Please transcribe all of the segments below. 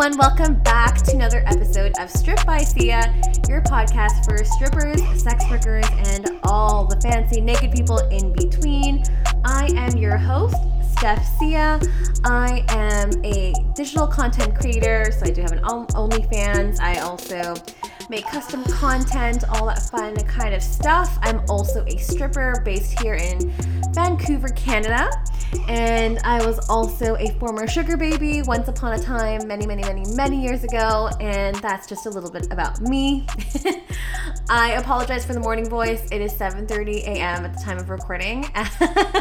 Everyone, welcome back to another episode of Strip by Sia, your podcast for strippers, sex workers, and all the fancy naked people in between. I am your host, Steph Sia. I am a digital content creator, so I do have an OnlyFans. I also make custom content, all that fun kind of stuff. I'm also a stripper based here in Vancouver, Canada. And I was also a former sugar baby once upon a time, many, many, many, many years ago. And that's just a little bit about me. I apologize for the morning voice. It is 7:30 a.m. at the time of recording.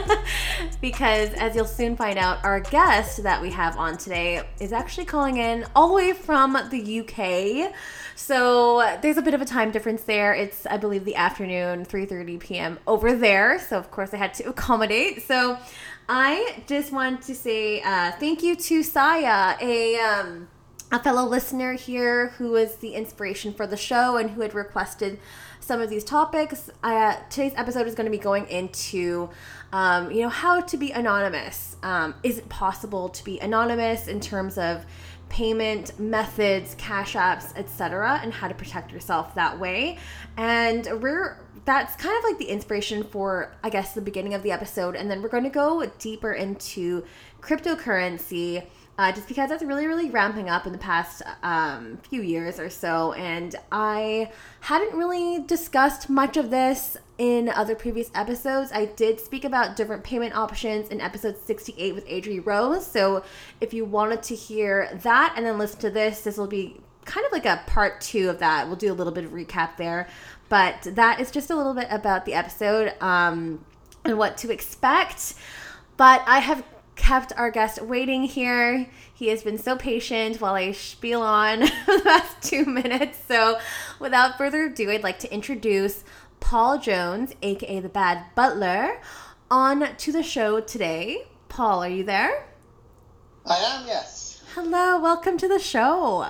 because as you'll soon find out, our guest that we have on today is actually calling in all the way from the UK. So there's a bit of a time difference there. It's I believe the afternoon, 3:30 p.m. over there. So of course I had to accommodate. So I just want to say uh, thank you to Saya, a um, a fellow listener here who was the inspiration for the show and who had requested some of these topics. Uh, today's episode is going to be going into, um, you know, how to be anonymous. Um, is it possible to be anonymous in terms of payment methods, cash apps, etc., and how to protect yourself that way? And we're that's kind of like the inspiration for, I guess, the beginning of the episode. And then we're going to go deeper into cryptocurrency. Uh, just because that's really, really ramping up in the past um, few years or so. And I hadn't really discussed much of this in other previous episodes. I did speak about different payment options in episode 68 with Adri Rose. So if you wanted to hear that and then listen to this, this will be kind of like a part two of that. We'll do a little bit of recap there. But that is just a little bit about the episode um, and what to expect. But I have kept our guest waiting here. He has been so patient while I spiel on the last two minutes. So, without further ado, I'd like to introduce Paul Jones, aka the Bad Butler, on to the show today. Paul, are you there? I am, yes. Hello, welcome to the show.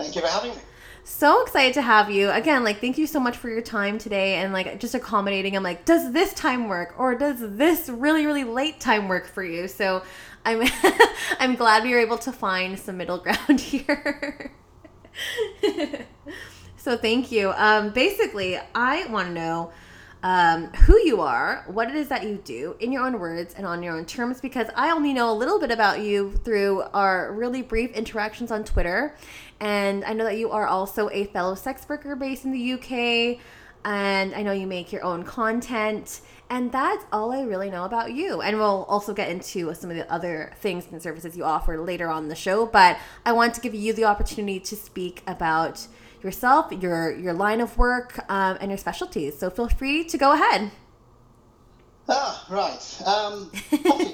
Thank you for having me. So excited to have you. Again like thank you so much for your time today and like just accommodating. I'm like does this time work or does this really really late time work for you? So i'm i'm glad we were able to find some middle ground here. So thank you. Um basically i want to know um, who you are, what it is that you do in your own words and on your own terms, because I only know a little bit about you through our really brief interactions on Twitter. And I know that you are also a fellow sex worker based in the UK. And I know you make your own content. And that's all I really know about you. And we'll also get into some of the other things and services you offer later on the show. But I want to give you the opportunity to speak about yourself, your your line of work, um, and your specialties. So feel free to go ahead. Ah, right. Um,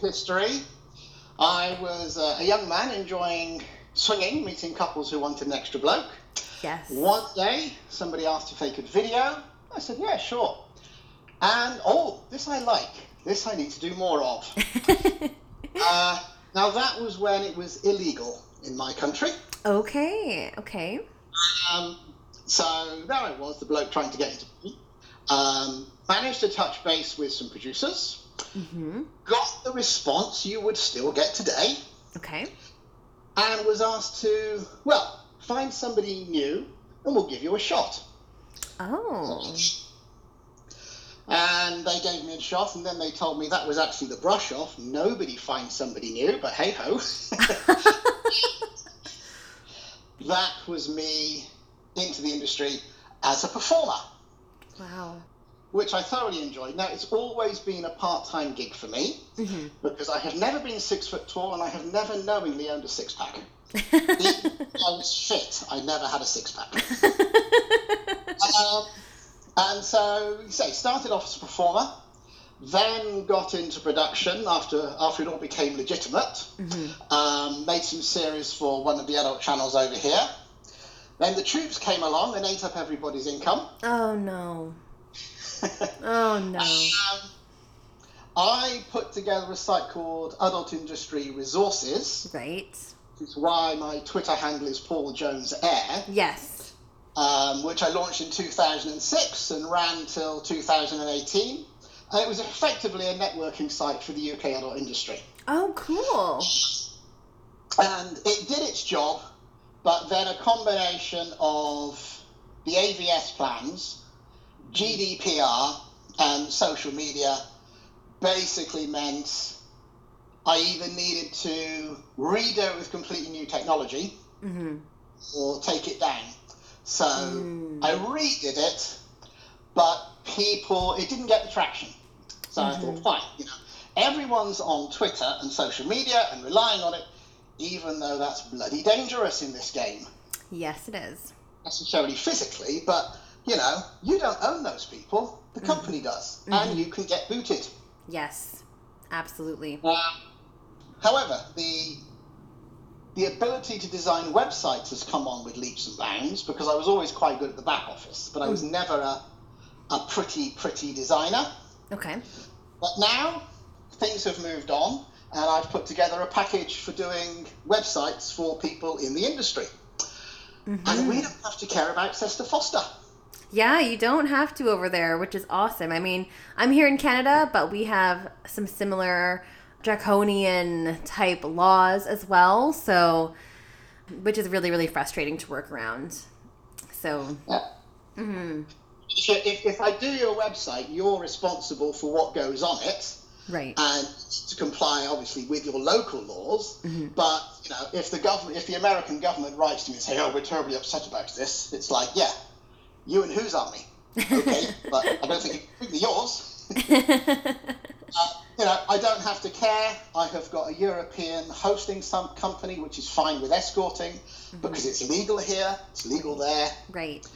history. I was uh, a young man enjoying swinging, meeting couples who wanted an extra bloke. Yes. One day, somebody asked if they could video. I said, yeah, sure. And, oh, this I like. This I need to do more of. uh, now, that was when it was illegal in my country. Okay, okay. Um, so there I was, the bloke trying to get into me. Um, managed to touch base with some producers. Mm-hmm. Got the response you would still get today. Okay and was asked to, well, find somebody new and we'll give you a shot. Oh. And they gave me a shot, and then they told me that was actually the brush off. Nobody finds somebody new, but hey ho. that was me into the industry as a performer. Wow which I thoroughly enjoyed. Now, it's always been a part time gig for me mm-hmm. because I have never been six foot tall and I have never knowingly owned a six pack. I was fit, I never had a six pack. um, and so, you say, started off as a performer, then got into production after after it all became legitimate. Mm-hmm. Um, made some series for one of the adult channels over here. Then the troops came along and ate up everybody's income. Oh no oh no. Um, I put together a site called Adult Industry Resources. Right. Which is why my Twitter handle is Paul Jones Air. Yes. Um, which I launched in 2006 and ran till 2018. And it was effectively a networking site for the UK adult industry. Oh, cool. and it did its job, but then a combination of the AVS plans, GDPR, and social media basically meant I either needed to redo it with completely new technology Mm-hmm. or take it down. So Mm. I redid it, but people, it didn't get the traction. So I thought, fine, you know, everyone's on Twitter and social media and relying on it, even though that's bloody dangerous in this game. Yes, it is. Necessarily physically, but you know, you don't own those people. The mm-hmm. company does, mm-hmm. and you can get booted. Yes, absolutely. Um, however, the the ability to design websites has come on with leaps and bounds because I was always quite good at the back office, but I was mm. never a, a pretty, pretty designer. Okay. But now things have moved on, and I've put together a package for doing websites for people in the industry. Mm-hmm. And we don't have to care about SESTA FOSTA. Yeah, you don't have to over there, which is awesome. I mean, I'm here in Canada, but we have some similar draconian type laws as well. So, which is really, really frustrating to work around. So, Yeah. Mm-hmm. So if, if I do your website, you're responsible for what goes on it. right. and to comply obviously with your local laws. But you know, if the government, if the American government writes to me and say, "Oh, we're terribly upset about this," it's like, yeah, you and whose army? Okay, but I don't think it could yours. Uh, you know, I don't have to care. I have got a European hosting some company, which is fine with escorting because it's legal here, it's legal there. right.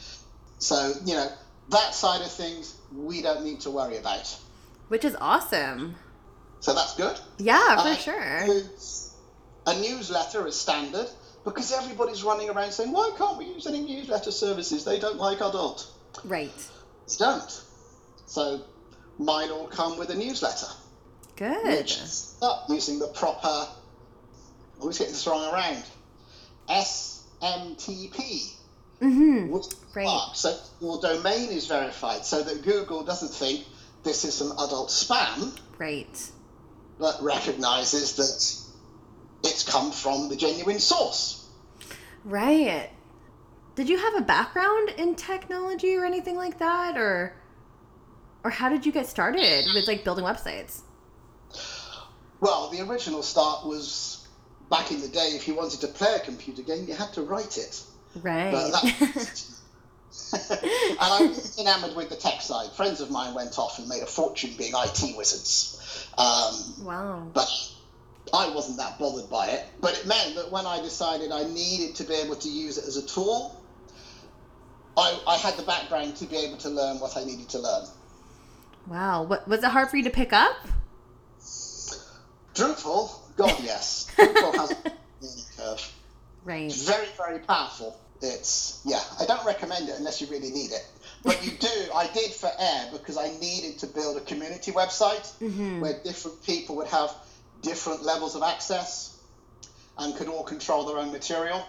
So you know, that side of things we don't need to worry about. Which is awesome. So that's good. Yeah, for Uh, sure. A newsletter is standard because everybody's running around saying, why can't we use any newsletter services? They don't like adult. Right. They don't. So mine all come with a newsletter, Good. which using the proper, I always get this wrong around, SMTP. Mm-hmm. which Right. So your domain is verified so that Google doesn't think this is some adult spam, Right. but recognizes that it's come from the genuine source. Right. Did you have a background in technology or anything like that or or how did you get started with like building websites? Well, the original start was back in the day. If you wanted to play a computer game, you had to write it. Right. And I was enamored with the tech side. Friends of mine went off and made a fortune being IT wizards. Um, wow. but I wasn't that bothered by it. But it meant that when I decided I needed to be able to use it as a tool, I, I had the background to be able to learn what I needed to learn. Wow. What was it hard for you to pick up? Drupal, God yes, Drupal has a learning curve. Right. It's very, very powerful. It's yeah. I don't recommend it unless you really need it. But you do. I did for Air because I needed to build a community website mm-hmm. where different people would have different levels of access and could all control their own material.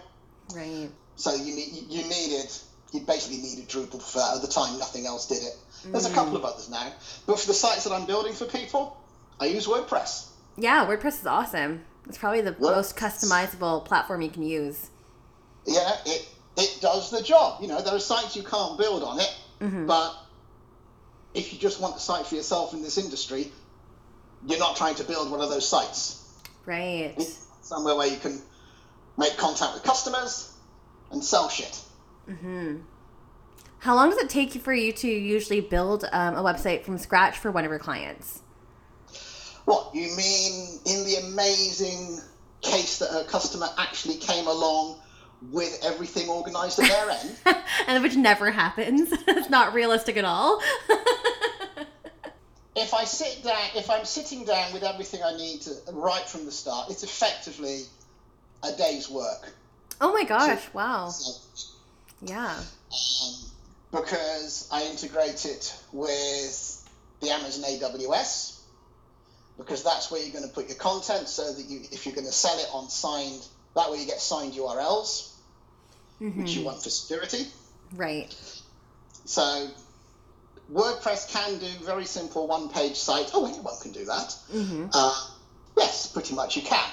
Right. So you need you needed you basically needed Drupal for that. At the time, nothing else did it. There's a mm. couple of others now, but for the sites that I'm building for people, I use WordPress. Yeah, WordPress is awesome. It's probably the What? most customizable platform you can use. Yeah, it it does the job. You know, there are sites you can't build on it, but if you just want a site for yourself in this industry, you're not trying to build one of those sites. Right. Somewhere where you can make contact with customers and sell shit. How long does it take for you to usually build um, a website from scratch for one of your clients? What you mean in the amazing case that a customer actually came along with everything organized at their end? and which never happens. it's not realistic at all. if I sit down, if I'm sitting down with everything I need to right from the start, it's effectively a day's work. oh my gosh! Wow. So, Yeah. um, because I integrate it with the Amazon AWS, because that's where you're going to put your content, so that you, if you're going to sell it on signed, that way you get signed URLs, which you want for security. Right. So WordPress can do very simple one-page site. Oh, anyone can do that. Uh, yes, pretty much you can.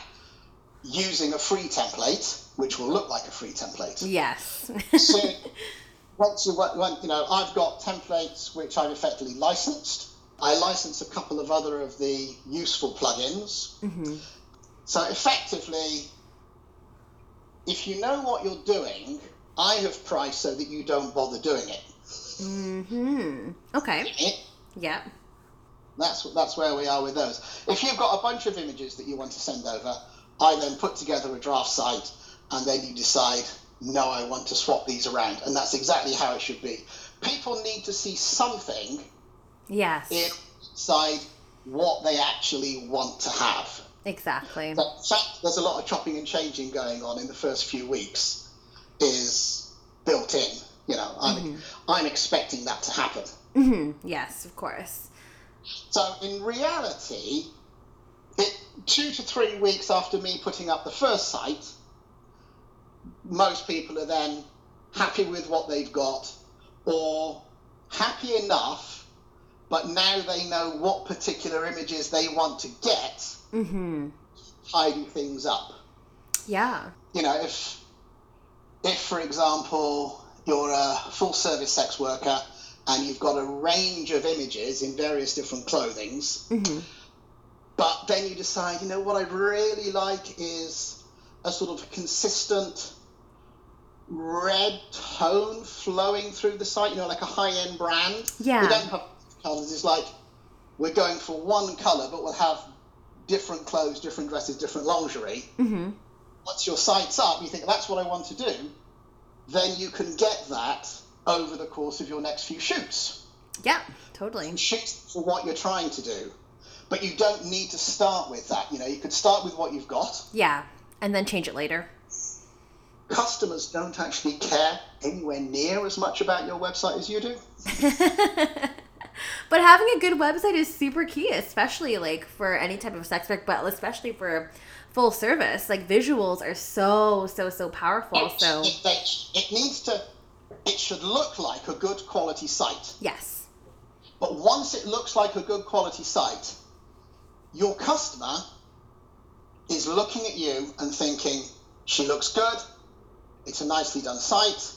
using a free template, which will look like a free template. Yes. so once you, you know, I've got templates which I've effectively licensed. I license a couple of other of the useful plugins. hmm So effectively, if you know what you're doing, I have priced so that you don't bother doing it. hmm Okay. Yeah. That's that's where we are with those. If you've got a bunch of images that you want to send over, I then put together a draft site, and then you decide, no, I want to swap these around, and that's exactly how it should be. People need to see something Yes. inside what they actually want to have. Exactly. Fact there's a lot of chopping and changing going on in the first few weeks is built in. You know, I'm, I'm expecting that to happen. hmm Yes, of course. So in reality, it two to three weeks after me putting up the first site, most people are then happy with what they've got, or happy enough, but now they know what particular images they want to get, hmm tidy things up. Yeah. You know, if if for example you're a full service sex worker and you've got a range of images in various different clothings, hmm but then you decide, you know, what I'd really like is a sort of consistent red tone flowing through the site, you know, like a high end brand. Yeah. We don't have colours, it's like we're going for one colour, but we'll have different clothes, different dresses, different lingerie. hmm Once your site's up, you think, that's what I want to do, then you can get that over the course of your next few shoots. Yeah. Totally. shoot for what you're trying to do. But you don't need to start with that. You know, you could start with what you've got. Yeah. And then change it later. Customers don't actually care anywhere near as much about your website as you do. but having a good website is super key, especially like for any type of sex work, but especially for full service. Like visuals are so so so powerful. So it, it, it needs to, it should look like a good quality site. yes, But once it looks like a good quality site, your customer is looking at you and thinking, she looks good, it's a nicely done site,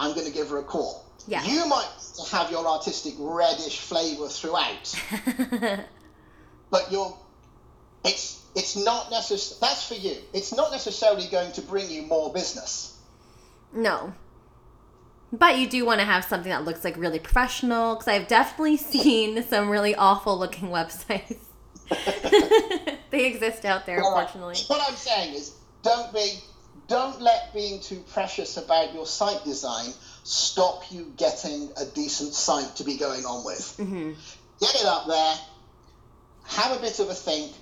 I'm going to give her a call. Yeah. You might have your artistic reddish flavour throughout, but you're, it's, it's not necessary. that's for you. It's not necessarily going to bring you more business. no. But you do want to have something that looks like really professional because I've definitely seen some really awful looking websites. they exist out there, right. unfortunately. What I'm saying is, don't be, don't let being too precious about your site design stop you getting a decent site to be going on with. hmm Get it up there, have a bit of a think,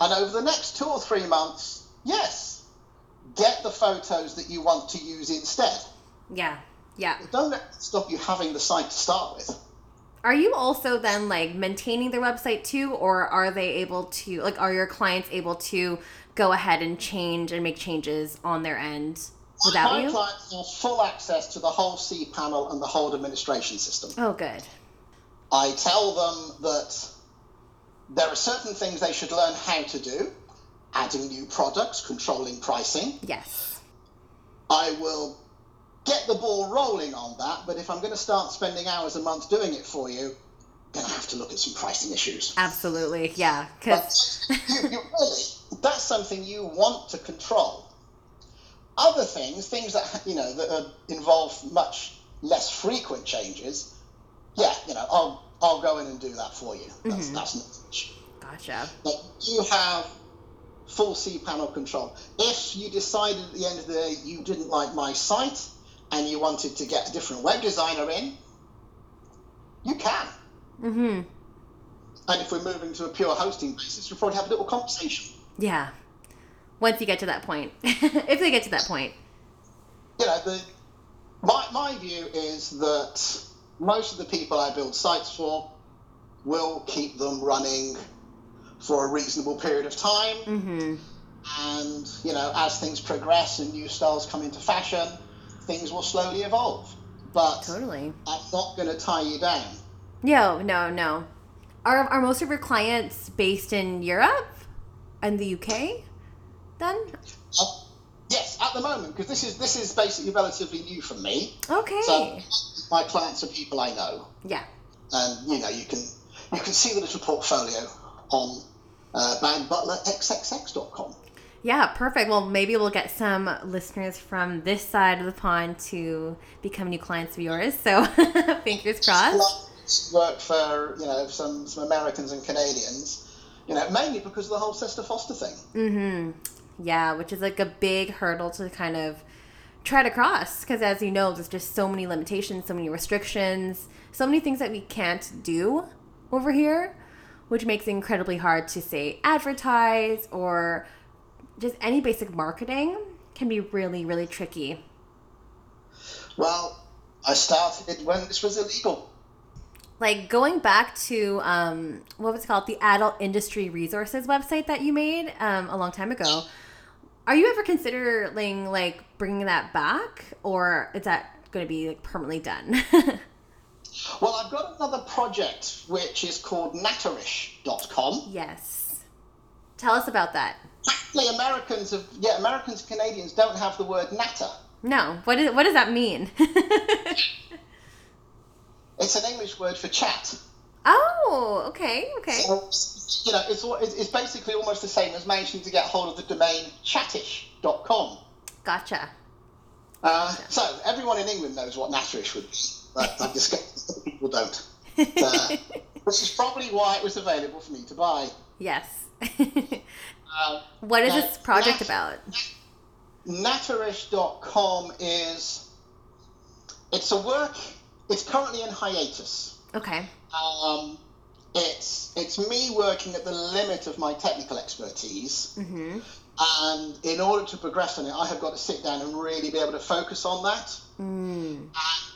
and over the next two or three months, yes, get the photos that you want to use instead. Yeah, yeah. Don't let it stop you having the site to start with. Are you also then like maintaining their website too, or are they able to like are your clients able to go ahead and change and make changes on their end without My you? clients have full access to the whole cPanel and the whole administration system. Oh, good. I tell them that there are certain things they should learn how to do, adding new products, controlling pricing. Yes. I will get the ball rolling on that, but if I'm going to start spending hours a month doing it for you, then I have to look at some pricing issues. Absolutely. Yeah. Because But you, you really, that's something you want to control. Other things, things that you know that involve much less frequent changes, yeah, you know, I'll I'll go in and do that for you. That's that's not much. gotcha. But you have full cPanel control. If you decided at the end of the day you didn't like my site and you wanted to get a different web designer in, you can. Mm-hmm. And if we're moving to a pure hosting basis, we'll probably have a little conversation. Yeah. Once you get to that point, if they get to that point. You know, the my my view is that most of the people I build sites for will keep them running for a reasonable period of time. Mm-hmm. and you know as things progress and new styles come into fashion things will slowly evolve but Totally. i'm not going to tie you down No, no, no. Are are most of your clients based in Europe and the UK? Then? Uh, yes, at the moment, because this is this is basically relatively new for me. Okay. So my clients are people I know, yeah. and you know you can you can see the little portfolio on uh, badbutlerxxx.com. Yeah, perfect. Well, maybe we'll get some listeners from this side of the pond to become new clients of yours. So, fingers crossed. Work for you know some some Americans and Canadians, you know, mainly because of the whole SESTA FOSTA thing. Mm-hmm. Yeah, which is like a big hurdle to kind of try to cross because, as you know, there's just so many limitations, so many restrictions, so many things that we can't do over here, which makes it incredibly hard to say advertise or just any basic marketing can be really, really tricky. Well, I started when this was illegal. Like going back to um, what was it called the Adult Industry Resources website that you made um, a long time ago. Are you ever considering like bringing that back, or is that going to be like permanently done? well, I've got another project which is called Natterish.com. Yes. Tell us about that. Actually, Americans have yeah, Americans Canadians don't have the word natter. No. What is what does that mean? it's an English word for chat. Oh, okay, okay. So, you know, it's it's basically almost the same as managing to get hold of the domain chattish.com. Gotcha. Uh, so everyone in England knows what natterish would be, but I discuss people don't. Uh, which is probably why it was available for me to buy. Yes. Um, what is this project Nat- about? Natterish.com is it's a work. It's currently in hiatus. Okay. Um, it's it's me working at the limit of my technical expertise, Mm-hmm. and in order to progress on it, I have got to sit down and really be able to focus on that. Mm.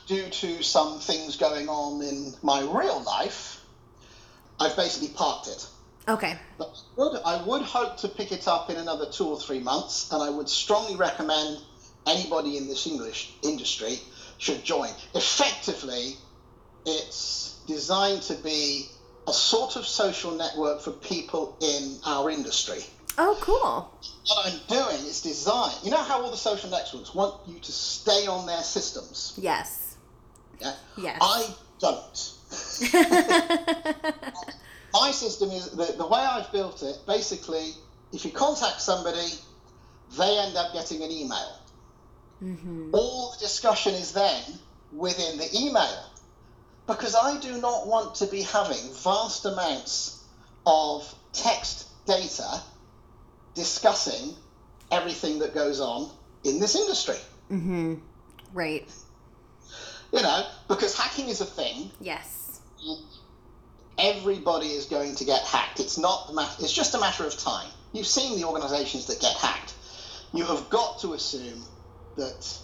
Due to some things going on in my real life, I've basically parked it. Okay. But I would, I would hope to pick it up in another two or three months, and I would strongly recommend anybody in this English industry should join. Effectively, it's designed to be a sort of social network for people in our industry. Oh, cool. What I'm doing is design. You know how all the social networks want you to stay on their systems? Yes. Yeah? Yes. I don't. My system is the, the way I've built it. Basically, if you contact somebody, they end up getting an email. mm-hmm. All the discussion is then within the email, because I do not want to be having vast amounts of text data discussing everything that goes on in this industry. Mm-hmm. Right. You know, because hacking is a thing. Yes. everybody is going to get hacked. It's not matter. It's just a matter of time. You've seen the organisations that get hacked. You have got to assume that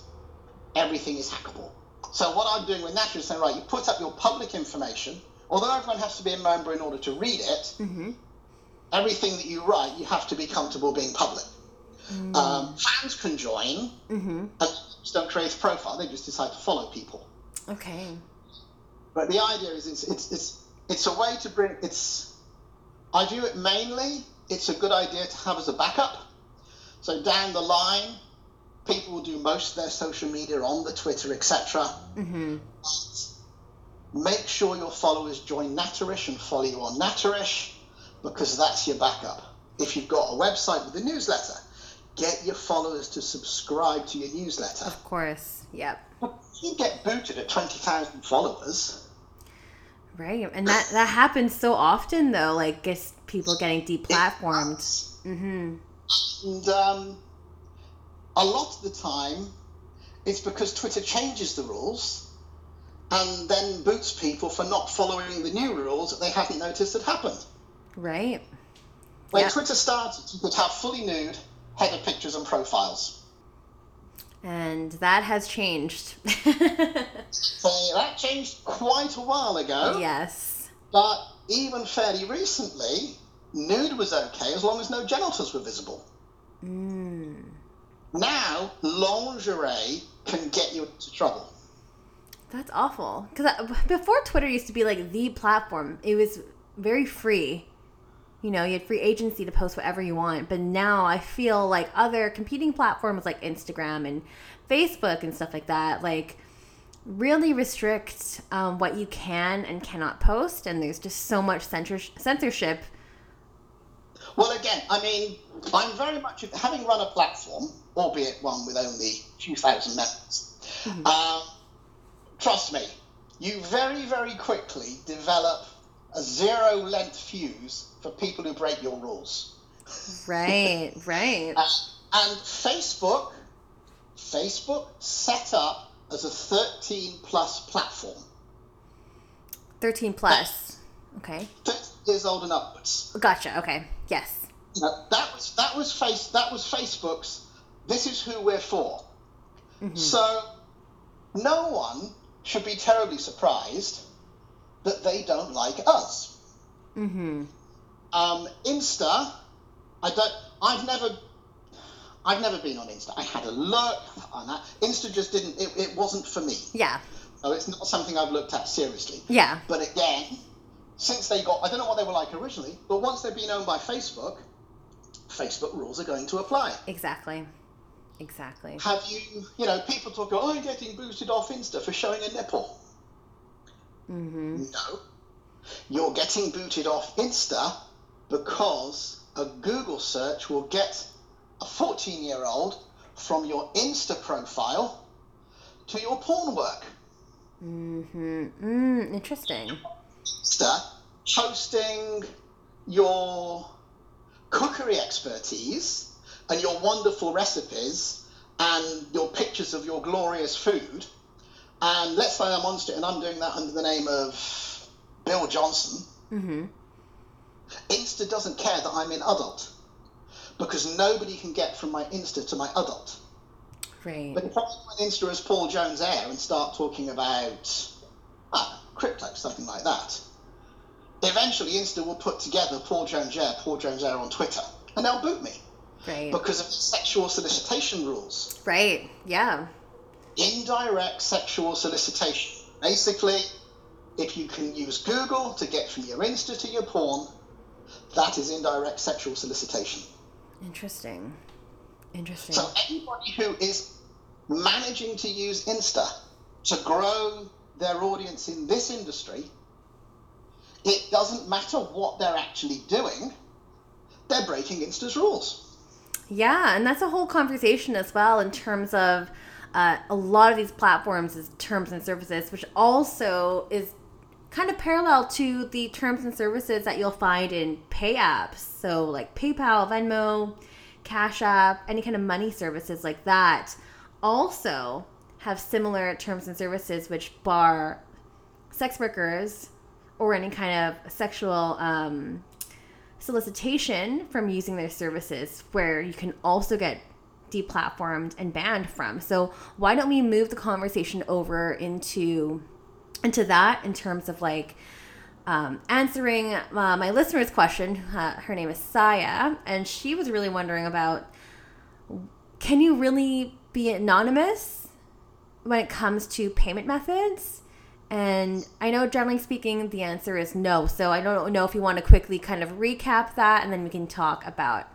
everything is hackable. So what I'm doing with Nature is saying, right, you put up your public information. Although everyone has to be a member in order to read it, Mm-hmm. everything that you write, you have to be comfortable being public. Um, fans can join, Mm-hmm. and don't create a profile. They just decide to follow people. Okay. But the idea is it's it's it's, it's a way to bring it's I view it mainly it's a good idea to have as a backup. So down the line, people will do most of their social media on the Twitter, etc. Mm-hmm. Make sure your followers join Natterish and follow you on Natterish because that's your backup. If you've got a website with a newsletter, get your followers to subscribe to your newsletter. Of course. Yep. You get booted at 20,000 followers. Right. And that that happens so often though, like just people getting deplatformed. Mm-hmm. And um, a lot of the time, it's because Twitter changes the rules and then boots people for not following the new rules that they hadn't noticed had happened. Right. When Yeah. Twitter started, you could have fully nude header pictures and profiles. And that has changed. So that changed quite a while ago, yes. but even fairly recently, nude was okay as long as no genitals were visible. Mm. Now, lingerie can get you into trouble. That's awful. Because before Twitter used to be like the platform, it was very free. you know, you had free agency to post whatever you want. But now I feel like other competing platforms like Instagram and Facebook and stuff like that, like really restrict um, what you can and cannot post. And there's just so much censorship. Well, again, I mean, I'm very much, having run a platform, albeit one with only a few thousand members, mm-hmm. um, trust me, you very, very quickly develop a zero length fuse for people who break your rules. Right, right. uh, and Facebook, Facebook set up as a 13 plus platform. 13 plus. Okay. 13 years old and upwards. Gotcha. Okay. Yes. that was that was face that was Facebook's. This is who we're for. Mm-hmm. So, no one should be terribly surprised that they don't like us. Mm-hmm. Um, Insta, I don't. I've never. I've never been on Insta. I had a look on that. Insta just didn't. It, it wasn't for me. Yeah. So it's not something I've looked at seriously. Yeah. But again, since they got, I don't know what they were like originally, but once they've been owned by Facebook, Facebook rules are going to apply. Exactly. Exactly. Have you, you know, people talk, oh, I'm getting booted off Insta for showing a nipple. Mm-hmm. No. You're getting booted off Insta because a Google search will get a 14 year old from your Insta profile to your porn work. Mm-hmm. Mm, interesting. Insta posting your cookery expertise and your wonderful recipes and your pictures of your glorious food. And let's say I'm on it and I'm doing that under the name of Bill Johnson. Mm-hmm. Insta doesn't care that I'm in adult because nobody can get from my Insta to my adult. Right. But if I put Insta as Paul Jones Air and start talking about ah, crypto, something like that, eventually Insta will put together Paul Jones Air, Paul Jones Air on Twitter, and they'll boot me. Right. Because of sexual solicitation rules. Right. Yeah. Indirect sexual solicitation. Basically, if you can use Google to get from your Insta to your porn, that is indirect sexual solicitation. Interesting. Interesting. So anybody who is managing to use Insta to grow their audience in this industry, it doesn't matter what they're actually doing, they're breaking Insta's rules. Yeah, and that's a whole conversation as well in terms of uh, a lot of these platforms is terms and services, which also is kind of parallel to the terms and services that you'll find in pay apps. So, like PayPal, Venmo, Cash App, any kind of money services like that, also have similar terms and services which bar sex workers or any kind of sexual um, solicitation from using their services, where you can also get deplatformed and banned from. So why don't we move the conversation over into into that in terms of like um, answering uh, my listener's question. Uh, her name is Saya, and she was really wondering about can you really be anonymous when it comes to payment methods? And I know, generally speaking, the answer is no. So I don't know if you want to quickly kind of recap that, and then we can talk about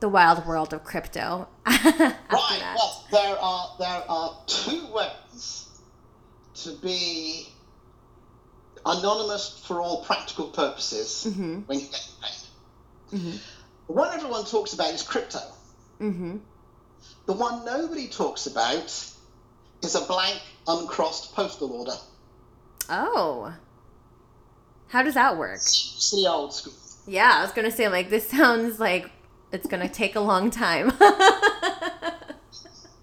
the wild world of crypto. right. Well, there are there are two ways to be anonymous for all practical purposes mm-hmm. when you're getting paid. Mm-hmm. The one everyone talks about is crypto. Mm-hmm. The one nobody talks about is a blank, uncrossed postal order. Oh. How does that work? Old school. Yeah, I was gonna say like this sounds like it's gonna take a long time.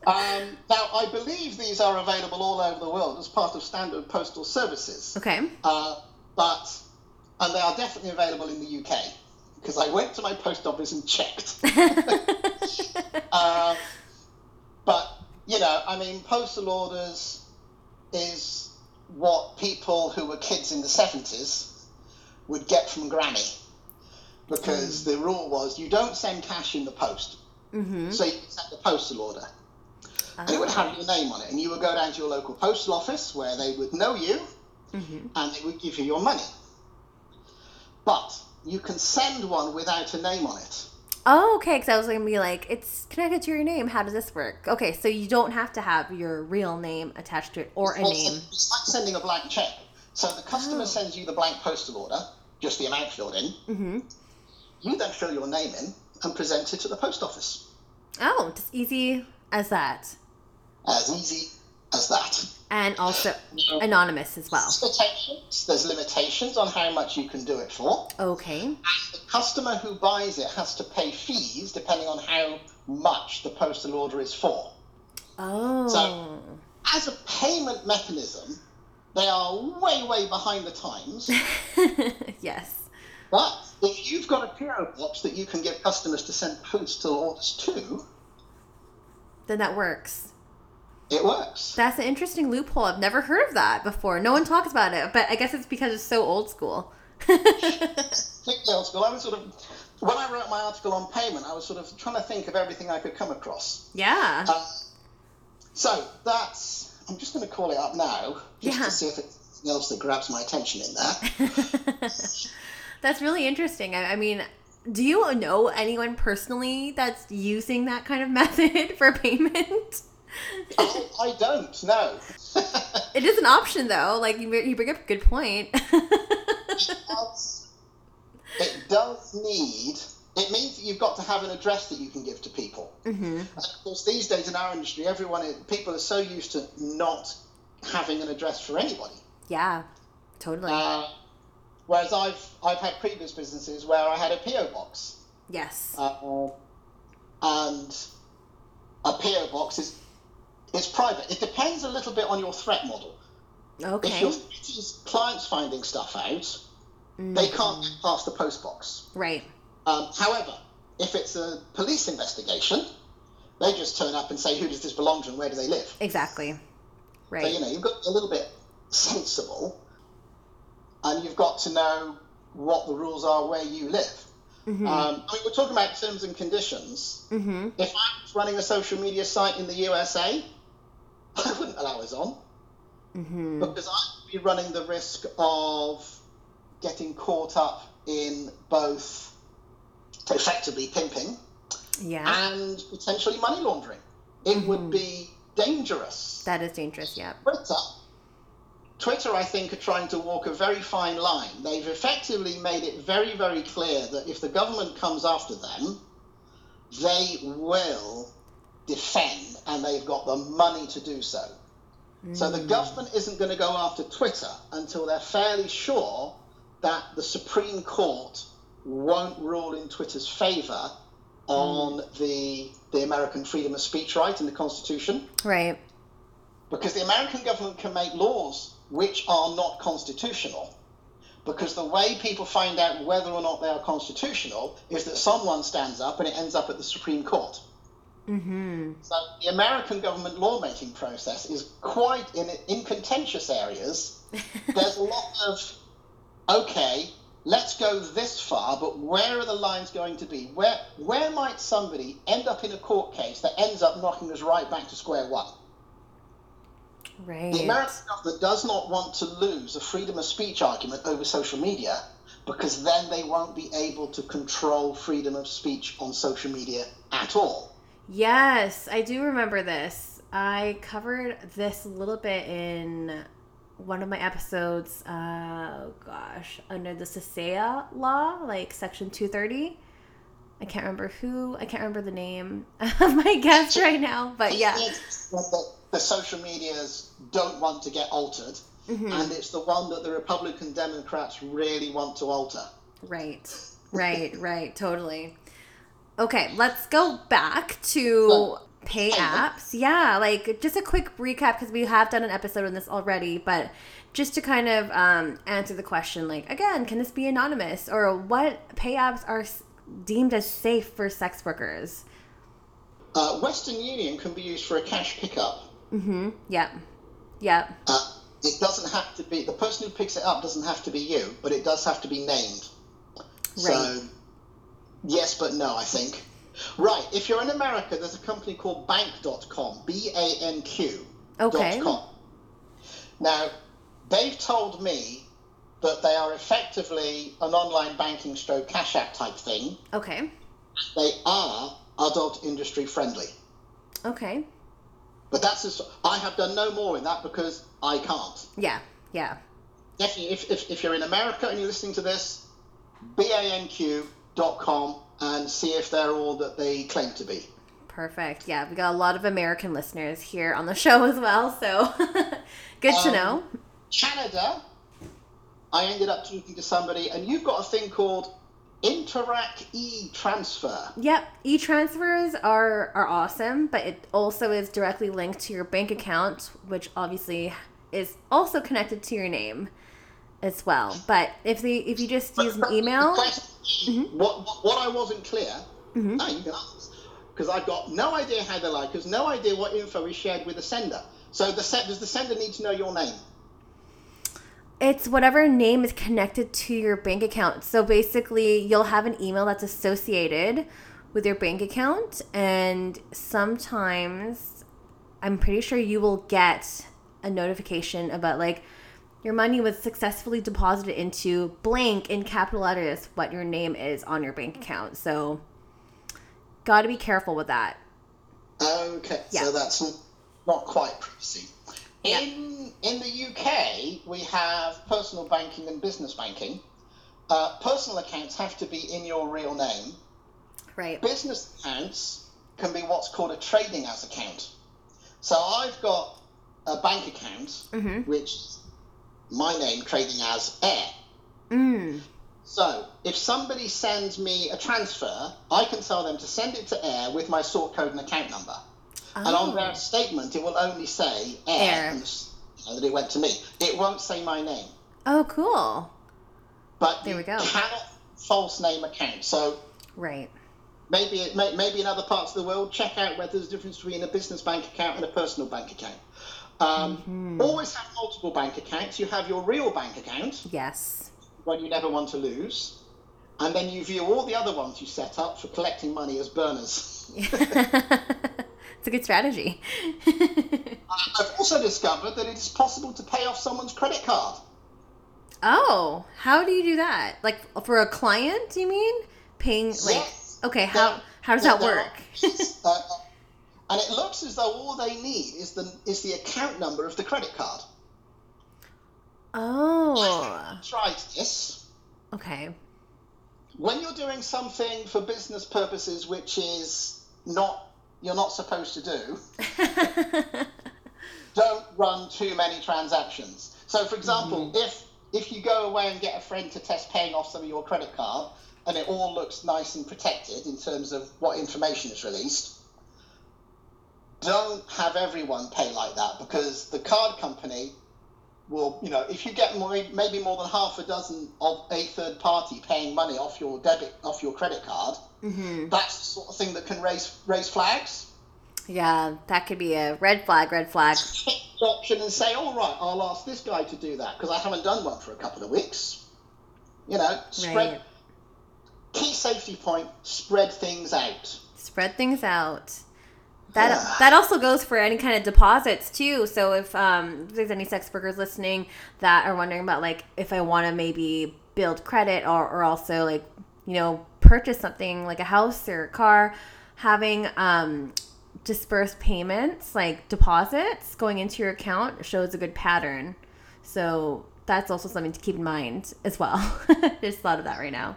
Um, now, I believe these are available all over the world as part of standard postal services. Okay. Uh, but, and they are definitely available in the UK because I went to my post office and checked. uh, but, you know, I mean, postal orders is what people who were kids in the 70s would get from Granny because mm. the rule was you don't send cash in the post. Mm-hmm. So you send a postal order and it would have your name on it. And you would go down to your local postal office where they would know you mm-hmm. and they would give you your money. But you can send one without a name on it. Oh, okay. Because I was going to be like, it's connected to your name. How does this work? Okay, so you don't have to have your real name attached to it or a Well, name. It's like sending a blank check. So the customer Oh. sends you the blank postal order, just the amount filled in. Mm-hmm. You then fill your name in and present it to the post office. Oh, just easy as that. As easy as that. And also anonymous as well. there's limitations. There's limitations on how much you can do it for. Okay. The customer who buys it has to pay fees depending on how much the postal order is for. Oh. So, as a payment mechanism, they are way, way behind the times. yes. But if you've got a PO box that you can get customers to send postal orders to, Then that works. It works. That's an interesting loophole. I've never heard of that before. No one talks about it, but I guess it's because it's so old school. Old school. I was sort of, when I wrote my article on payment, I was sort of trying to think of everything I could come across. yeah. Uh, so that's, I'm just going to call it up now, just Yeah. to see if it's else that grabs my attention in there. That's really interesting. I, I mean, do you know anyone personally that's using that kind of method for payment? I, I don't know. it is an option though. Like you, you bring up a good point. does, it does need. It means that you've got to have an address that you can give to people. hmm And of course, these days in our industry, everyone, people are so used to not having an address for anybody. Yeah, totally. Uh, whereas I've I've had previous businesses where I had a PO box, yes. uh, and a PO box is is private. It depends a little bit on your threat model. Okay. If your clients finding stuff out, they can't past the post box. Right. Um, however, if it's a police investigation, they just turn up and say, "Who does this belong to and where do they live?" Exactly. Right. So you know you've got a little bit sensible, and you've got to know what the rules are where you live. hmm Um, I mean, we're talking about terms and conditions. hmm If I was running a social media site in the USA, I wouldn't allow us on hmm because I'd be running the risk of getting caught up in both effectively pimping Yeah. and potentially money laundering. It Mhm. would be dangerous. That is dangerous. Yeah. Twitter, Twitter, I think, are trying to walk a very fine line. They've effectively made it very, very clear that if the government comes after them, they will defend, and they've got the money to do so. So the mm. government isn't going to go after Twitter until they're fairly sure that the Supreme Court won't rule in Twitter's favour on mm. the the American freedom of speech right in the Constitution Right. because the American government can make laws which are not constitutional. Because the way people find out whether or not they are constitutional is that someone stands up and it ends up at the Supreme Court. Hmm So the American government lawmaking process is quite in in contentious areas. There's a lot of okay, let's go this far, but where are the lines going to be? Where where might somebody end up in a court case that ends up knocking us right back to square one? Right. The American government does not want to lose a freedom of speech argument over social media because then they won't be able to control freedom of speech on social media at all. Yes, I do remember this. I covered this a little bit in one of my episodes. Uh, oh gosh, under the Sasea law, like Section 230. I can't remember who. I can't remember the name of my guest right now, but yeah. It's the social medias don't want to get altered, Mhm. and it's the one that the Republican Democrats really want to alter. Right, right, right, totally. Okay, let's go back to So, pay apps. Yeah, like just a quick recap because we have done an episode on this already, but just to kind of um, answer the question, like again, can this be anonymous or what pay apps are deemed as safe for sex workers? Uh, Western Union can be used for a cash pickup. Mm-hmm. Yep. Yep. Uh, it doesn't have to be the person who picks it up doesn't have to be you, but it does have to be named. So, Right. Yes, but no, I think. Right. If you're in America, there's a company called Banq.com. B A N Q. Okay. com. Now, they've told me that they are effectively an online banking stroke cash app type thing. Okay. They are adult industry friendly. Okay. But that's just, I have done no more in that because I can't. Yeah. Yeah. Definitely, if, if, if you're in America and you're listening to this, banq.com and see if they're all that they claim to be. Perfect. Yeah, we got a lot of American listeners here on the show as well, so good to Um, know. Canada, I ended up talking to somebody, and you've got a thing called Interac e Transfer. Yep, e-transfers are are awesome, but it also is directly linked to your bank account, which obviously is also connected to your name as well. But if the if you just use an email, What, what what I wasn't clear, Mhm. no, you can ask, because I've got no idea how they like us, no idea what info is shared with the sender. So the se- does the sender need to know your name? it's whatever name is connected to your bank account. So basically, you'll have an email that's associated with your bank account, and sometimes I'm pretty sure you will get a notification about like your money was successfully deposited into blank in capital letters what your name is on your bank account. So, got to be careful with that. Okay, Yeah. so that's not quite privacy. Yeah. In in the UK, we have personal banking and business banking. Uh, personal accounts have to be in your real name. Right. Business accounts can be what's called a trading as account. So I've got a bank account, Mm-hmm. which my name trading as Air. Mm. So if somebody sends me a transfer, I can tell them to send it to Air with my sort code and account number. And on Oh. their statement, it will only say Air, Air. and you know, that it went to me. It won't say my name. oh, cool. But There you we go. cannot false name account. So Right. maybe it may, maybe in other parts of the world, check out whether there's a difference between a business bank account and a personal bank account. Um, Mhm. Always have multiple bank accounts. You have your real bank account, Yes. one you never want to lose, and then you view all the other ones you set up for collecting money as burners. it's a good strategy. I've also discovered that it's possible to pay off someone's credit card. oh, how do you do that? Like for a client, you mean? Paying like Yes. okay, how how does there- that work? are- uh, and it looks as though all they need is the is the account number of the credit card. oh. Tried this. Okay. When you're doing something for business purposes which is not you're not supposed to do, don't run too many transactions. So, for example, mm-hmm. if if you go away and get a friend to test paying off some of your credit card, and it all looks nice and protected in terms of what information is released, don't have everyone pay like that because the card company will, you know, if you get more, maybe more than half a dozen of a third party paying money off your debit, off your credit card, hmm that's the sort of thing that can raise raise flags. Yeah, that could be a red flag. Red flag. Option and say, all right, I'll ask this guy to do that because I haven't done one for a couple of weeks. You know, spread. Right. Key safety point: spread things out. Spread things out. That Yeah. that also goes for any kind of deposits too. So if um if there's any sex workers listening that are wondering about like if I want to maybe build credit or or also like you know purchase something like a house or a car, having um dispersed payments like deposits going into your account shows a good pattern. So that's also something to keep in mind as well. Just thought of that right now.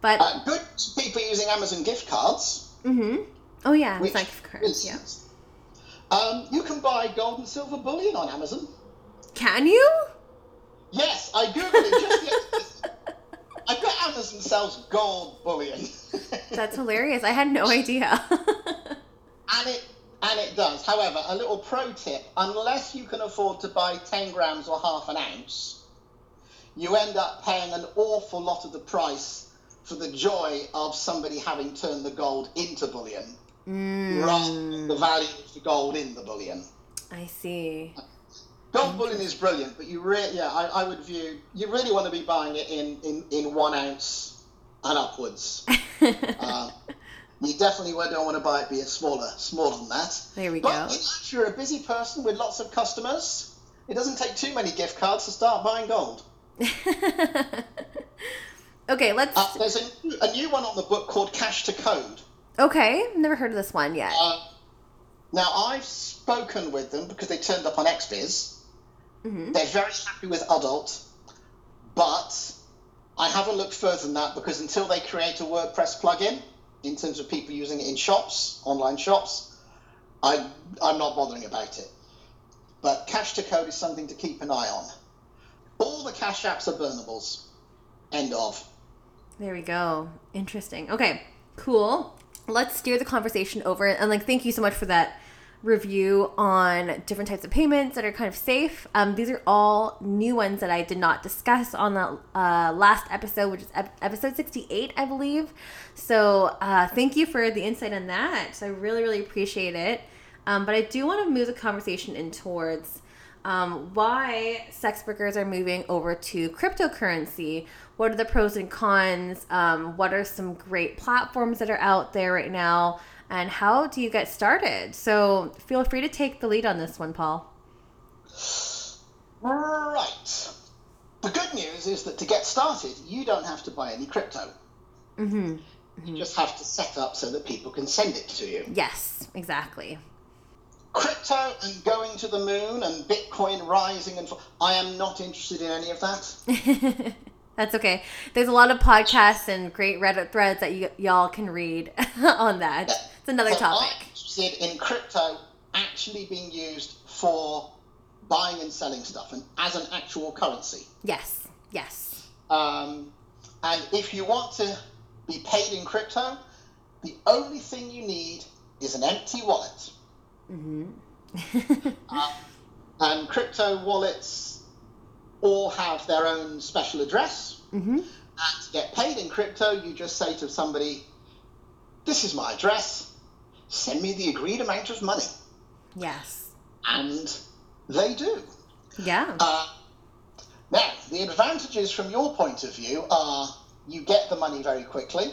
But Uh, good people using Amazon gift cards. hmm oh yeah, Which like cards, yeah. Um, you can buy gold and silver bullion on Amazon. Can you? Yes, I googled it just yesterday. I bet Amazon sells gold bullion. That's hilarious. I had no idea. And it and it does. However, a little pro tip: unless you can afford to buy ten grams or half an ounce, you end up paying an awful lot of the price for the joy of somebody having turned the gold into bullion, rather than the mm, value of the gold in the bullion. I see. Gold bullion is brilliant, but you really, yeah, I, I would view you really want to be buying it in in, in one ounce and upwards. Uh, you definitely don't want to buy it be a smaller, smaller than that. there we But go. if you're a busy person with lots of customers, it doesn't take too many gift cards to start buying gold. okay, let's. Uh, there's a, a new one on the book called Cash to Code. Okay, never heard of this one yet. Uh, now, I've spoken with them because they turned up on XBiz. Mhm. They're very happy with adult, but I haven't looked further than that because until they create a WordPress plugin, in terms of people using it in shops, online shops, I, I'm not bothering about it. But Cash to Code is something to keep an eye on. All the Cash apps are burnables. End of. There we go. Interesting. Okay, cool. Let's steer the conversation over and like thank you so much for that review on different types of payments that are kind of safe. Um, these are all new ones that I did not discuss on the uh, last episode, which is ep- episode 68, I believe. So uh, thank you for the insight on that. I really, really appreciate it. Um, but I do want to move the conversation in towards um, why sex workers are moving over to cryptocurrency. What are the pros and cons? Um, what are some great platforms that are out there right now? And how do you get started? So feel free to take the lead on this one, Paul. Right. The good news is that to get started, you don't have to buy any crypto. Mm-hmm. You just have to set up so that people can send it to you. Yes, exactly. Crypto and going to the moon and Bitcoin rising and I am not interested in any of that. That's okay. There's a lot of podcasts and great Reddit threads that y- y'all can read on that. It's another I'm topic. interested in crypto actually being used for buying and selling stuff and as an actual currency. Yes, yes. Um, and if you want to be paid in crypto, the only thing you need is an empty wallet. Mm-hmm. Um, and crypto wallets all have their own special address. mm-hmm. And to get paid in crypto, you just say to somebody, This is my address, send me the agreed amount of money. Yes. And they do. Yeah. Uh, now, the advantages from your point of view are you get the money very quickly.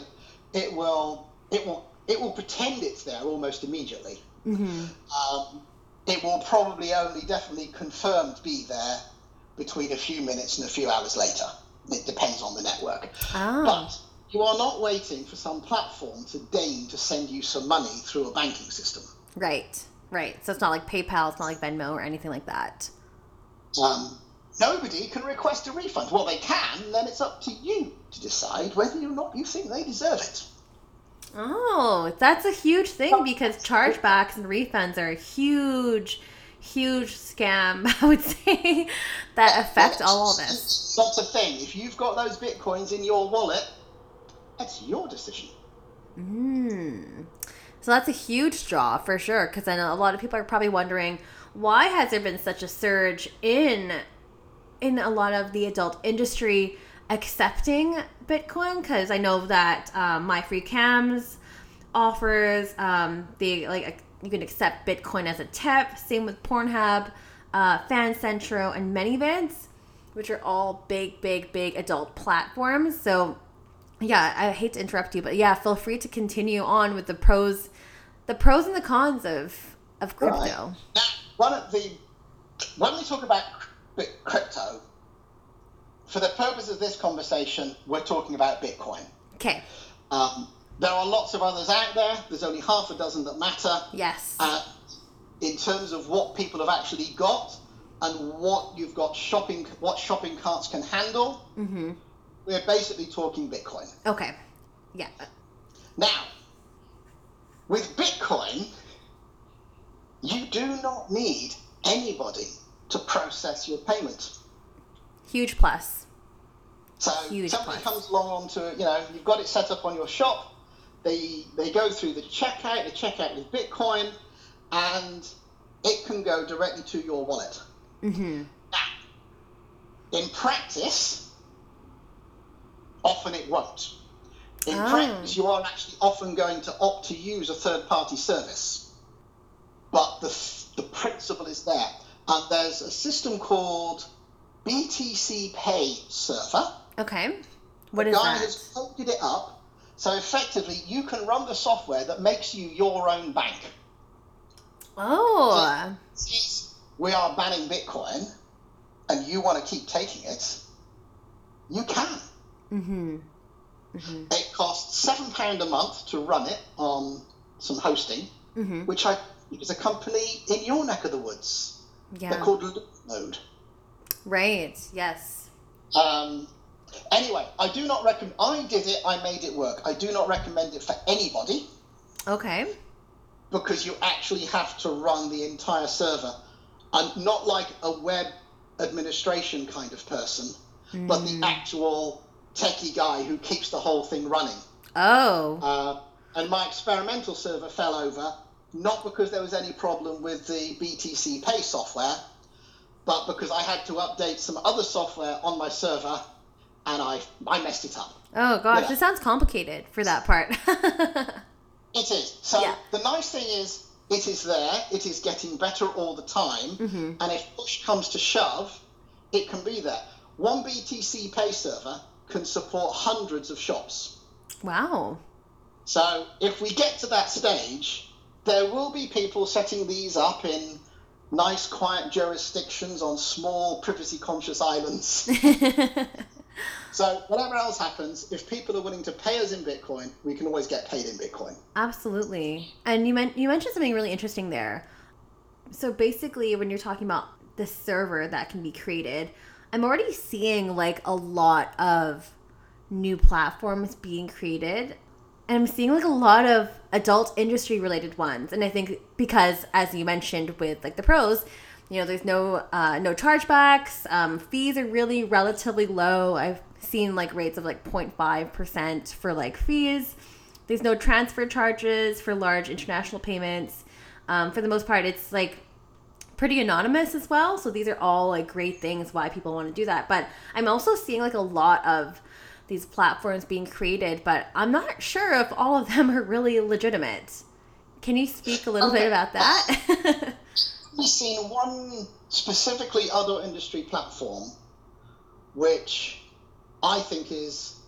It will, it will, it will pretend it's there almost immediately. Mm-hmm. Um, it will probably only definitely confirmed be there between a few minutes and a few hours later. It depends on the network. Oh. But you are not waiting for some platform to deign to send you some money through a banking system. Right. Right. So it's not like PayPal. It's not like Venmo or anything like that. Um, nobody can request a refund. Well, they can, then it's up to you to decide whether or not you think they deserve it. Oh, that's a huge thing because chargebacks and refunds are a huge, huge scam, I would say, that affect all of this. That's the thing. If you've got those bitcoins in your wallet, that's your decision. Mm. So that's a huge draw for sure because then a lot of people are probably wondering why has there been such a surge in in a lot of the adult industry accepting Bitcoin because I know that um, MyFreeCams offers um, the like you can accept Bitcoin as a tip. Same with Pornhub, uh, FanCentro, and ManyVids, which are all big, big, big adult platforms. So yeah, I hate to interrupt you, but yeah, feel free to continue on with the pros, the pros and the cons of of crypto. Right. Now, one of the when we talk about crypto, for the purpose of this conversation, we're talking about Bitcoin. Okay. Um, there are lots of others out there. There's only half a dozen that matter. Yes. Uh, in terms of what people have actually got and what you've got shopping, what shopping carts can handle, mm-hmm. we're basically talking Bitcoin. Okay. Yeah. Now, with Bitcoin, you do not need anybody to process your payment. Huge plus. So Huge somebody plus. comes along onto, you know, you've got it set up on your shop. They they go through the checkout. They check out with Bitcoin, and it can go directly to your wallet. Mm-hmm. Now, in practice, often it won't. In Oh. practice, you aren't actually often going to opt to use a third-party service, but the the principle is there. And there's a system called BTCPay Server. Okay. What the is guy that? has folded it up, so effectively you can run the software that makes you your own bank. Oh. Since we are banning Bitcoin, and you want to keep taking it, you can. Mm-hmm. It costs seven pound a month to run it on some hosting, Mm-hmm. which I is a company in your neck of the woods. Yeah. They're called Node. Right. Yes. Um, anyway, I do not recommend. I did it. I made it work. I do not recommend it for anybody Okay. because you actually have to run the entire server. I'm not like a web administration kind of person, but Mm. the actual techie guy who keeps the whole thing running. Oh. Uh, and my experimental server fell over, not because there was any problem with the BTCPay software, but because I had to update some other software on my server, and I I messed it up. Oh gosh, Yeah. this sounds complicated for that part. It is. So Yeah. the nice thing is, it is there. It is getting better all the time. Mhm. And if push comes to shove, it can be there. One BTCPay server can support hundreds of shops. wow. So if we get to that stage, there will be people setting these up in nice, quiet jurisdictions on small, privacy-conscious islands. so whatever else happens, if people are willing to pay us in Bitcoin, we can always get paid in Bitcoin. Absolutely. And you you mentioned something really interesting there. So basically, when you're talking about the server that can be created, I'm already seeing like a lot of new platforms being created. And I'm seeing like a lot of adult industry related ones. And I think because as you mentioned with like the pros, you know, there's no uh, no chargebacks. Um, fees are really relatively low. I've seen like rates of like 0.5% for like fees. There's no transfer charges for large international payments. Um, for the most part, it's like pretty anonymous as well. So these are all like great things why people want to do that. But I'm also seeing like a lot of these platforms being created, but I'm not sure if all of them are really legitimate. Can you speak a little bit about that? We've seen one specifically other industry platform, which I think is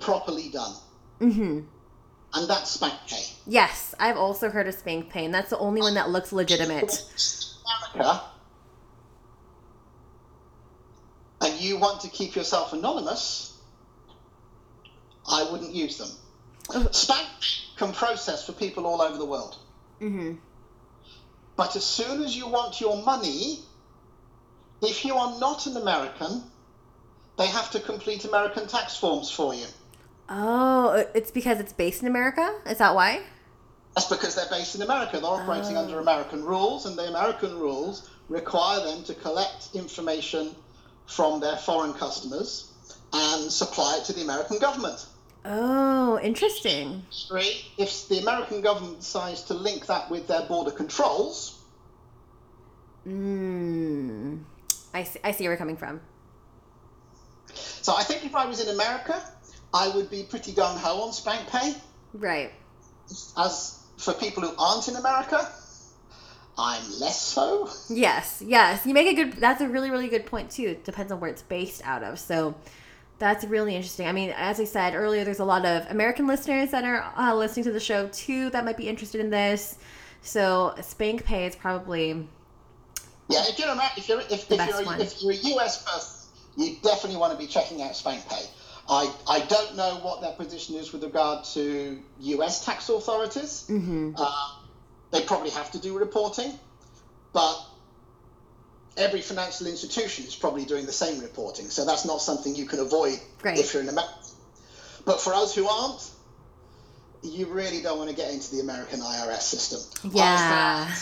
properly done, hmm and that's SpankPay. Yes, I've also heard of SpankPay, and that's the only one that looks legitimate. America, and you want to keep yourself anonymous, I wouldn't use them. Oh. Spank can process for people all over the world, hmm but as soon as you want your money, if you are not an American, they have to complete American tax forms for you. Oh, uh, it's because it's based in America? Is that why? That's because they're based in America. They're operating Oh. under American rules, and the American rules require them to collect information from their foreign customers and supply it to the American government. Oh, interesting. If the American government decides to link that with their border controls, Mm. I see, I see where you're coming from. so I think if I was in America, I would be pretty gung ho on SpankPay. Right. As for people who aren't in America, I'm less so. Yes, yes. You make a good. That's a really, really good point too. It depends on where it's based out of. So that's really interesting. I mean, as I said earlier, there's a lot of American listeners that are uh, listening to the show too that might be interested in this. So SpankPay is probably Yeah, if you're a, if you're if, if you're one. if you're a US person, you definitely want to be checking out SpankPay. I I don't know what their position is with regard to US tax authorities. hmm Uh, they probably have to do reporting, but every financial institution is probably doing the same reporting. So that's not something you can avoid Right. if you're in America. But for us who aren't, you really don't want to get into the American IRS system. Yeah. I had,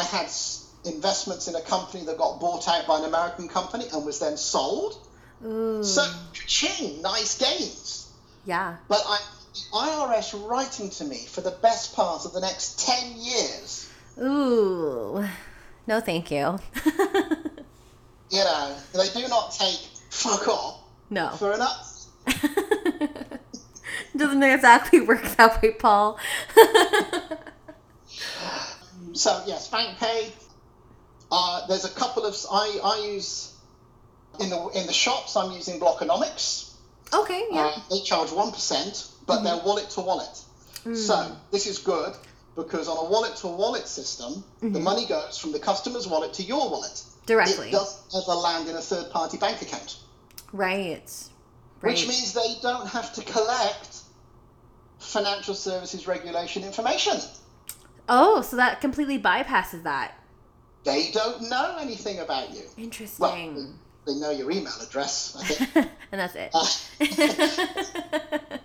I had s- investments in a company that got bought out by an American company and was then sold. Ooh. So, ching, nice gains. yeah. But I, the IRS writing to me for the best part of the next 10 years. Ooh. No, thank you. You know, they do not take fuck off no. for enough. Doesn't exactly work that way, Paul. So, yes, SpankPay. Uh, there's a couple of, I, I use, in the, in the shops, I'm using Blockonomics. okay, yeah. Uh, they charge 1%, but they're wallet to wallet. So this is good because on a wallet to wallet system, the money goes from the customer's wallet to your wallet. Directly. It doesn't ever land in a third party bank account. Right. right. which means they don't have to collect financial services regulation information. Oh, so that completely bypasses that. They don't know anything about you. Interesting. Well, they know your email address. I think. and that's it. Uh,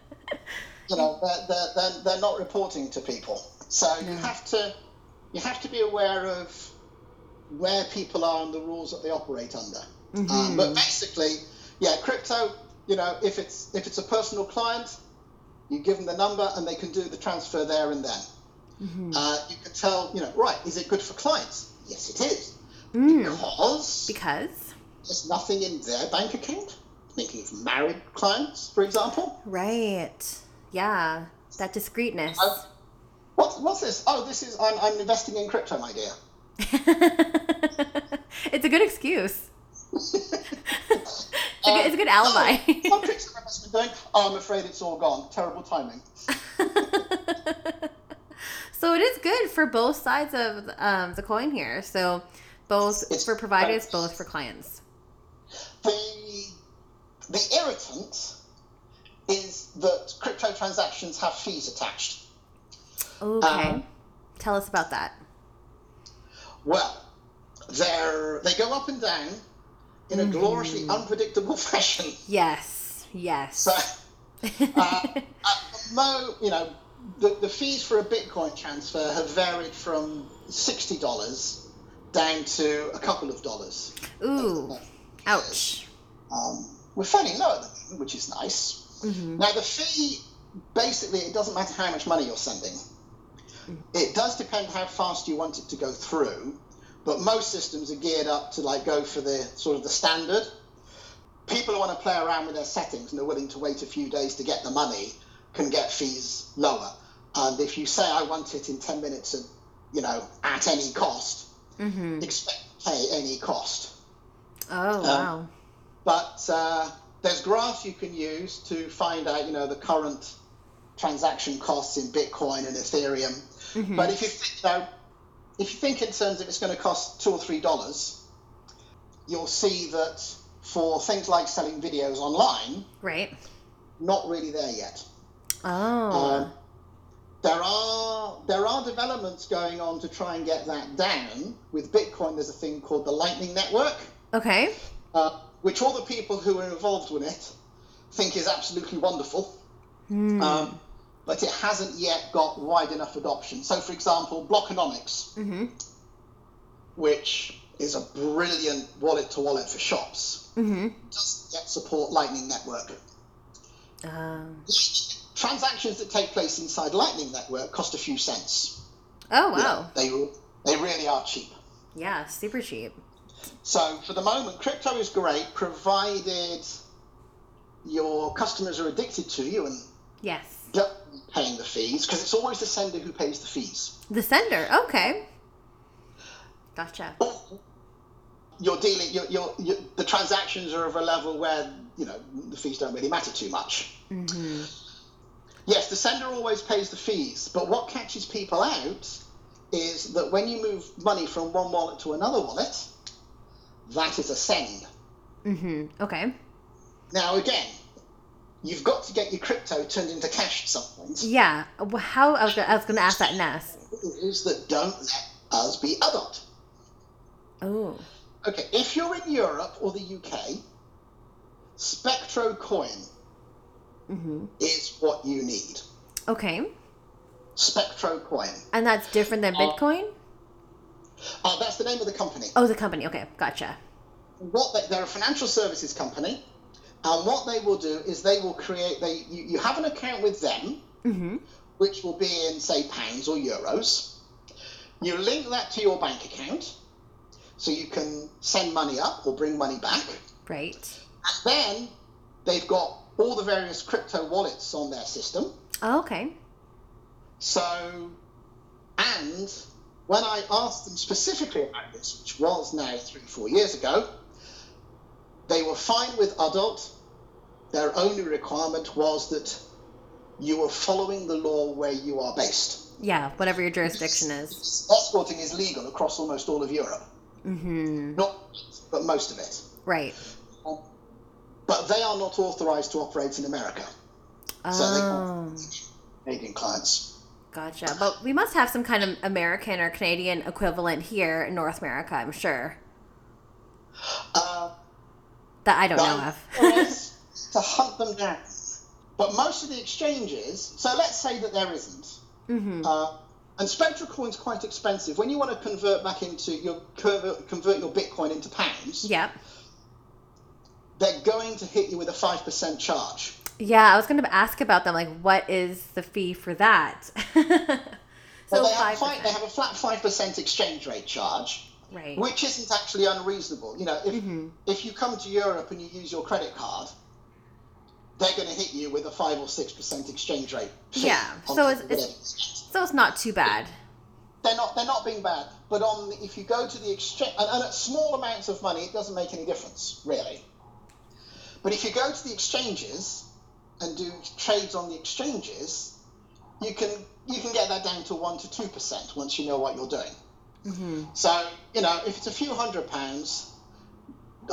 you know, they're, they're, they're, they're not reporting to people. So you have to you have to be aware of where people are and the rules that they operate under. Um, Mhm. but basically, yeah, crypto. You know, if it's if it's a personal client, you give them the number and they can do the transfer there and then. Mhm. Uh, you can tell, you know, right? Is it good for clients? Yes, it is Mm. because Because? there's nothing in their bank account. Thinking of married clients, for example. Right. Yeah. That discreteness. Uh, What, what's this? Oh, this is I'm, I'm investing in crypto, my dear. it's a good excuse. It's a good, it's a good alibi. Oh, what crypto investment doing? Oh, I'm afraid it's all gone. Terrible timing. so it is good for both sides of um, the coin here. So both It's- for providers, both for clients. The the irritant is that crypto transactions have fees attached. Okay. Um, Tell us about that. Well, they're they go up and down in a gloriously unpredictable fashion. Yes. Yes. So, uh, mo, you know, the, the fees for a Bitcoin transfer have varied from sixty dollars down to a couple of dollars. Ooh. Ouch. Um, we're fairly low at the moment, which is nice. hmm Now the fee, basically, it doesn't matter how much money you're sending. It does depend how fast you want it to go through, but most systems are geared up to like go for the sort of the standard. People who want to play around with their settings and are willing to wait a few days to get the money can get fees lower. And if you say I want it in 10 minutes, and you know, at any cost, hmm expect to pay any cost. Oh wow. But uh, there's graphs you can use to find out, you know, the current transaction costs in Bitcoin and Ethereum. Mhm. But if you think, you know, if you think in terms of it's going to cost two or three dollars, you'll see that for things like selling videos online, Right. not really there yet. Oh. Um, there are there are developments going on to try and get that down. With Bitcoin, there's a thing called the Lightning Network. okay. uh, which all the people who are involved with it think is absolutely wonderful, Hmm. um, but it hasn't yet got wide enough adoption. So, for example, Blockonomics, hmm which is a brilliant wallet to wallet for shops, hmm doesn't yet support Lightning Network. Um, Transactions that take place inside Lightning Network cost a few cents. oh You know, wow. they they really are cheap. Yeah. Super cheap. So for the moment, crypto is great, provided your customers are addicted to you and Yes. Paying the fees because it's always the sender who pays the fees. The sender. Okay. Gotcha. Or you're dealing, you're, you're, you're, the transactions are of a level where you know the fees don't really matter too much. hmm Yes, the sender always pays the fees, but what catches people out is that when you move money from one wallet to another wallet, that is a send. hmm Okay. Now again, you've got to get your crypto turned into cash at some point. Yeah. Wh- How I was gonna, I was gonna ask that next. Rules that don't let us be adult. Oh. Okay, if you're in Europe or the UK, SpectroCoin hmm is what you need. Okay. SpectroCoin. And that's different than Uh, Bitcoin. Oh, that's the name of the company. Oh, the company. Okay. Gotcha. What they, they're a financial services company, and what they will do is they will create. They you, you have an account with them, hmm which will be in say pounds or euros. You link that to your bank account, so you can send money up or bring money back. Right. And then they've got all the various crypto wallets on their system. Oh, okay. So, and when I asked them specifically about this, which was now three, four years ago, they were fine with adult. Their only requirement was that you were following the law where you are based. Yeah. Whatever your jurisdiction is. Escorting is legal across almost all of Europe. Mm-hmm. Not, but most of it. Right. but they are not authorized to operate in America. So they Oh, Canadian clients. gotcha. But we must have some kind of American or Canadian equivalent here in North America, I'm sure. Uh, That I don't know of. To hunt them down. But most of the exchanges, so let's say that there isn't. hmm Uh, and SpectroCoin's quite expensive. When you want to convert back into your convert, your Bitcoin into pounds, Yep. they're going to hit you with a five percent charge. Yeah, I was going to ask about them. Like, what is the fee for that? Well, so they, have they have a flat five percent exchange rate charge, right. which isn't actually unreasonable. You know, if Mhm. if you come to Europe and you use your credit card, they're going to hit you with a five or six percent exchange rate. Yeah, so it's- it's- So it's not too bad. they're not they're not being bad. But on the, if you go to the exchange and, and at small amounts of money, it doesn't make any difference really. But if you go to the exchanges and do trades on the exchanges, you can you can get that down to one to two percent once you know what you're doing. Hmm So you know if it's a few hundred pounds,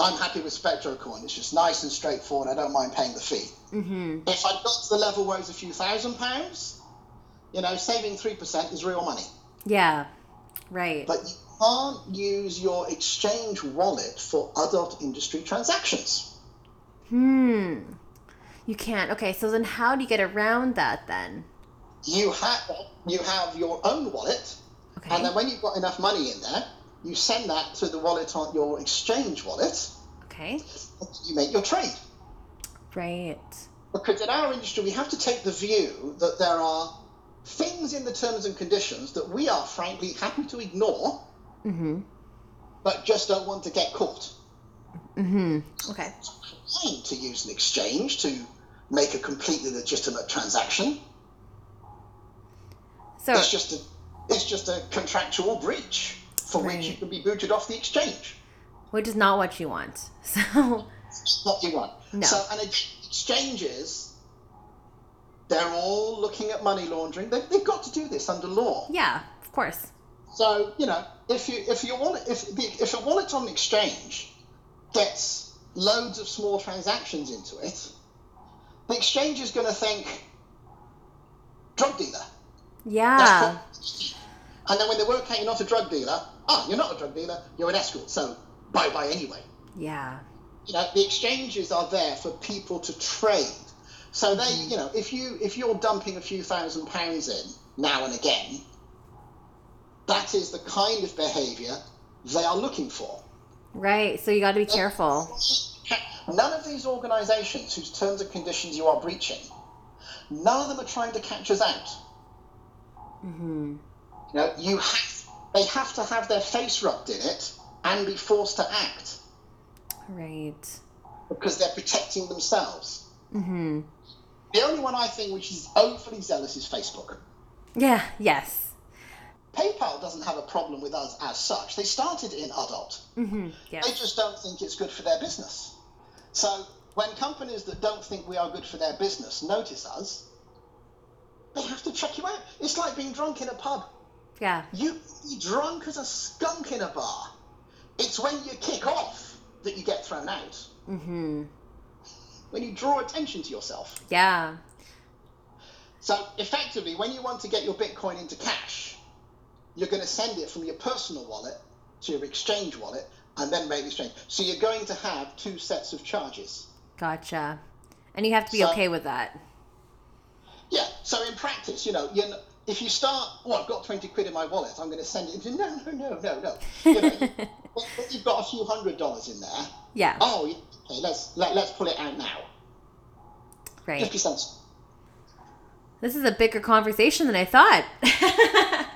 I'm happy with SpectroCoin. It's just nice and straightforward. I don't mind paying the fee. hmm If I got to the level where it's a few thousand pounds, you know, saving three percent is real money. Yeah. Right. But you can't use your exchange wallet for adult industry transactions. Hmm. You can't. Okay, so then how do you get around that then? You have you have your own wallet, Okay. and then when you've got enough money in there, you send that to the wallet on your exchange wallet. Okay. You make your trade. Right. Because in our industry, we have to take the view that there are things in the terms and conditions that we are frankly happy to ignore, Mm-hmm. but just don't want to get caught. Mm-hmm. Okay. Fine to use an exchange to make a completely legitimate transaction. So It's just a it's just a contractual breach for which you can be booted off the exchange. which is not what you want. So It's not what you want. No. So and ex- exchanges, they're all looking at money laundering. They, they've got to do this under law. yeah, of course. So you know, if you if your wallet if the, if a wallet on the exchange gets loads of small transactions into it, the exchange is going to think drug dealer. Yeah. And then when they work out you're not a drug dealer, ah, you're not a drug dealer, you're an escort, so bye bye anyway. Yeah. You know, the exchanges are there for people to trade. So they, you know, if you if you're dumping a few thousand pounds in now and again, that is the kind of behaviour they are looking for. Right. So you got to be careful. None of these organisations whose terms and conditions you are breaching, none of them are trying to catch us out. Mm-hmm. You know, you have, they have to have their face rubbed in it and be forced to act Right. because they're protecting themselves. Mm-hmm. The only one I think which is overly zealous is Facebook. Yeah. Yes. PayPal doesn't have a problem with us as such. They started in adult. Mm-hmm. They just don't think it's good for their business. So when companies that don't think we are good for their business notice us, they have to check you out. It's like being drunk in a pub. Yeah. You be drunk as a skunk in a bar. It's when you kick off that you get thrown out. Mm-hmm. When you draw attention to yourself. Yeah. So effectively, when you want to get your Bitcoin into cash, you're going to send it from your personal wallet to your exchange wallet and then make the exchange. So you're going to have two sets of charges. Gotcha. And you have to be So- okay with that. Yeah. So in practice, you know, you know, if you start, oh, I've got 20 quid in my wallet, I'm going to send it no, no, no, no, no. You know, when you've got a few hundred dollars in there, Yeah. oh, okay, let's, let, let's pull it out now. Right. 50 cents. This is a bigger conversation than I thought.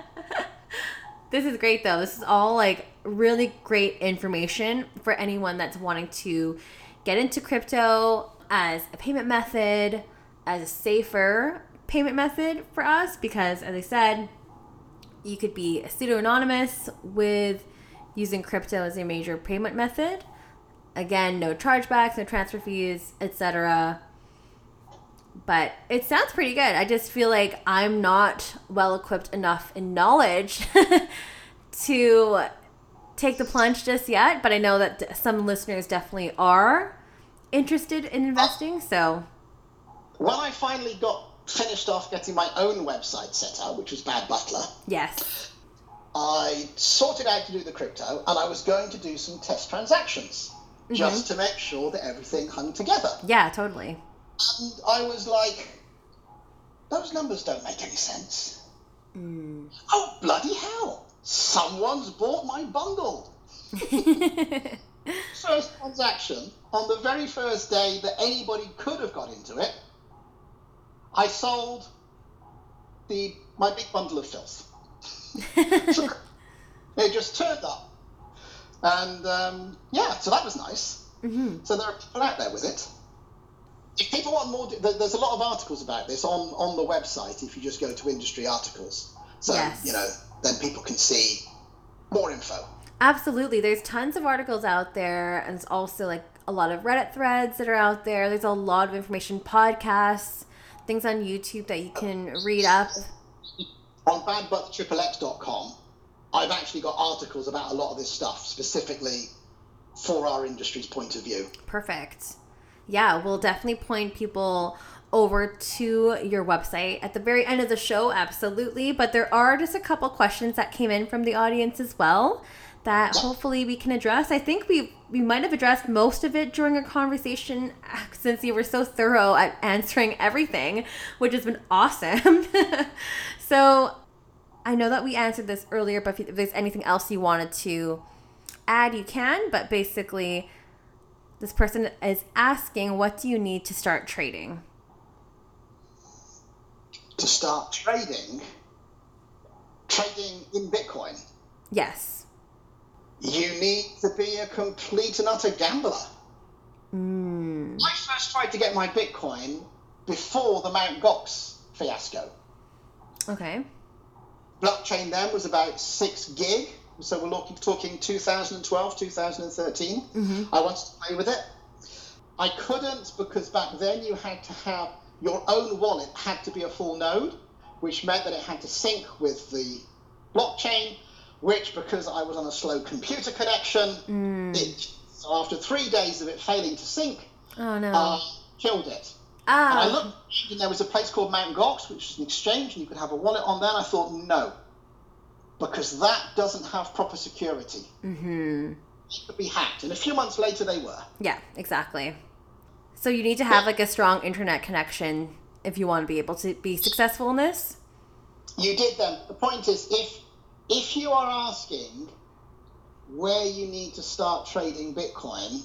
this is great though. This is all like really great information for anyone that's wanting to get into crypto as a payment method, as a safer payment method for us because as I said, you could be pseudo anonymous with using crypto as a major payment method. Again, no chargebacks, no transfer fees, etc but it sounds pretty good. I just feel like I'm not well equipped enough in knowledge to take the plunge just yet, but I know that some listeners definitely are. interested in investing. So When I finally got finished off getting my own website set up, which was Bad Butler, yes, I sorted out to do the crypto and I was going to do some test transactions just to make sure that everything hung together. yeah, totally. And I was like, those numbers don't make any sense. Mm. Oh, bloody hell! Someone's bought my bundle. First transaction, on the very first day that anybody could have got into it, I sold the my big bundle of filth. it just turned up. And um, yeah, so that was nice. hmm So there are people out there with it. If people want more, there's a lot of articles about this on, on the website if you just go to industry articles. So, Yes. you know, then people can see more info. Absolutely. There's tons of articles out there, and it's also like a lot of Reddit threads that are out there. There's a lot of information, podcasts, things on YouTube that you can read up. On badbutlerxxx.com, I've actually got articles about a lot of this stuff specifically for our industry's point of view. Perfect. Yeah, we'll definitely point people over to your website at the very end of the show, absolutely. But there are just a couple questions that came in from the audience as well that hopefully we can address. I think we we might have addressed most of it during our conversation since you were so thorough at answering everything, which has been awesome. so I know that we answered this earlier, but if there's anything else you wanted to add, you can. But basically, this person is asking, what do you need to start trading? To start trading, trading in Bitcoin, Yes. You need to be a complete and utter gambler. Mm. I first tried to get my Bitcoin before the Mt. Gox fiasco. Okay. Blockchain then was about six gig, so we're talking 2012, 2013. hmm I wanted to play with it. I couldn't because back then you had to have your own wallet had to be a full node, which meant that it had to sync with the blockchain, which because I was on a slow computer connection, Mm. it so after three days of it failing to sync, Oh no. uh, killed it. And I ah. looked, and there was a place called Mt. Gox, which was an exchange, and you could have a wallet on there. And I thought, no, because that doesn't have proper security. hmm It could be hacked. And a few months later, they were. Yeah, exactly. So you need to have like a strong internet connection if you want to be able to be successful in this. You did them. The point is, if if you are asking where you need to start trading Bitcoin,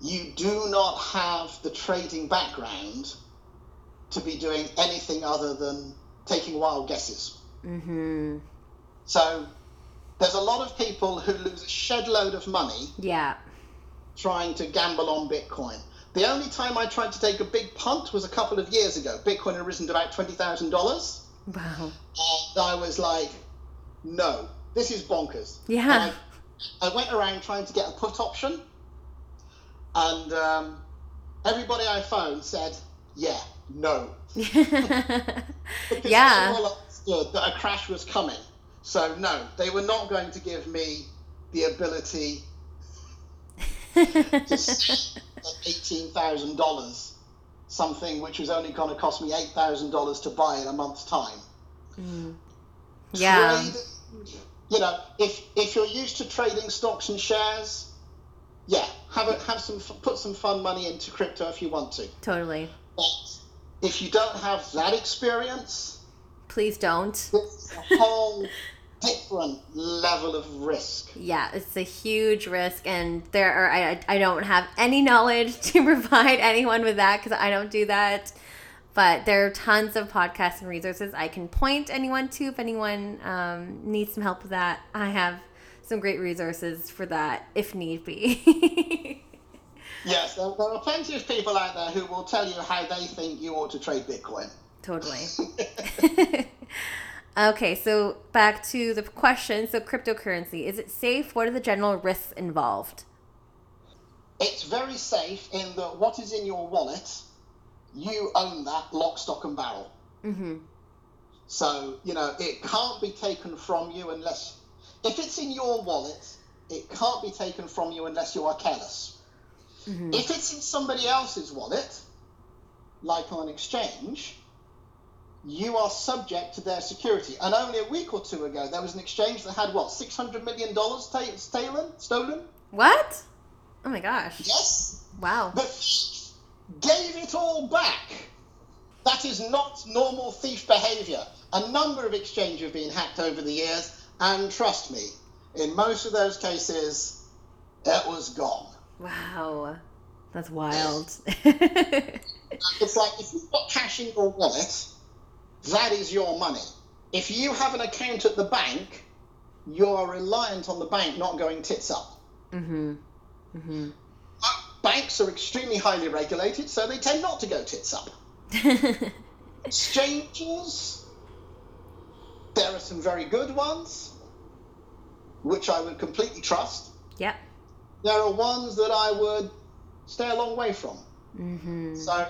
you do not have the trading background to be doing anything other than taking wild guesses. hmm So there's a lot of people who lose a shed load of money Yeah. trying to gamble on Bitcoin. The only time I tried to take a big punt was a couple of years ago. Bitcoin had risen to about twenty thousand dollars, Wow. and I was like, "No, this is bonkers." Yeah. I, I went around trying to get a put option, and um, everybody I phoned said, "Yeah, no," because yeah. they all understood that a crash was coming. So no, they were not going to give me the ability to sell at eighteen thousand dollars something which was only going to cost me eight thousand dollars to buy in a month's time. Mm. Yeah. Trade, you know, if if you're used to trading stocks and shares, yeah, have a, have some put some fun money into crypto if you want to. Totally. But if you don't have that experience, Please don't. it's a whole different level of risk. Yeah, it's a huge risk, and there are I, I don't have any knowledge to provide anyone with that because I don't do that. But there are tons of podcasts and resources I can point anyone to if anyone um, needs some help with that. I have some great resources for that if need be. Yes, there, there are plenty of people out there who will tell you how they think you ought to trade Bitcoin. totally. okay, so back to the question. So, cryptocurrency is it safe? What are the general risks involved? It's very safe in that what is in your wallet, you own that lock, stock, and barrel. Mm-hmm. So, you know, it can't be taken from you unless, if it's in your wallet, it can't be taken from you unless you are careless. Mm-hmm. If it's in somebody else's wallet, like on an exchange, you are subject to their security. And only a week or two ago, there was an exchange that had what six hundred million dollars ta- stolen. Stolen. What? Oh my gosh. Yes. Wow. The gave it all back. That is not normal thief behavior. A number of exchanges have been hacked over the years, and trust me, in most of those cases, it was gone. Wow. That's wild. it's like if you've got cash in your wallet, that is your money. If you have an account at the bank, you're reliant on the bank not going tits up. mm-hmm. Mm-hmm. Banks are extremely highly regulated, so they tend not to go tits up. Exchanges, there are some very good ones, which I would completely trust. yep. There are ones that I would stay a long way from. Mm-hmm. So,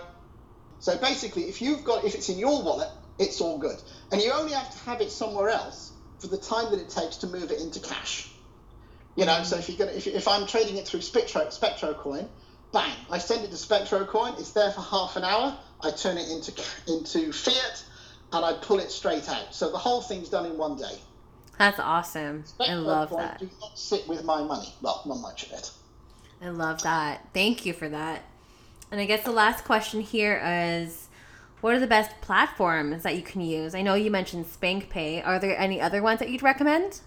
so basically, if you've got, if it's in your wallet, it's all good, and you only have to have it somewhere else for the time that it takes to move it into cash. You know, so if you're gonna, if, if I'm trading it through Spectro, SpectroCoin, bang, I send it to SpectroCoin. It's there for half an hour. I turn it into into fiat, and I pull it straight out. So the whole thing's done in one day. That's awesome. I love SpectroCoin that. Do not sit with my money. Well, not much of it. I love that. Thank you for that. And I guess the last question here is what are the best platforms that you can use? I know you mentioned SpankPay. Are there any other ones that you'd recommend?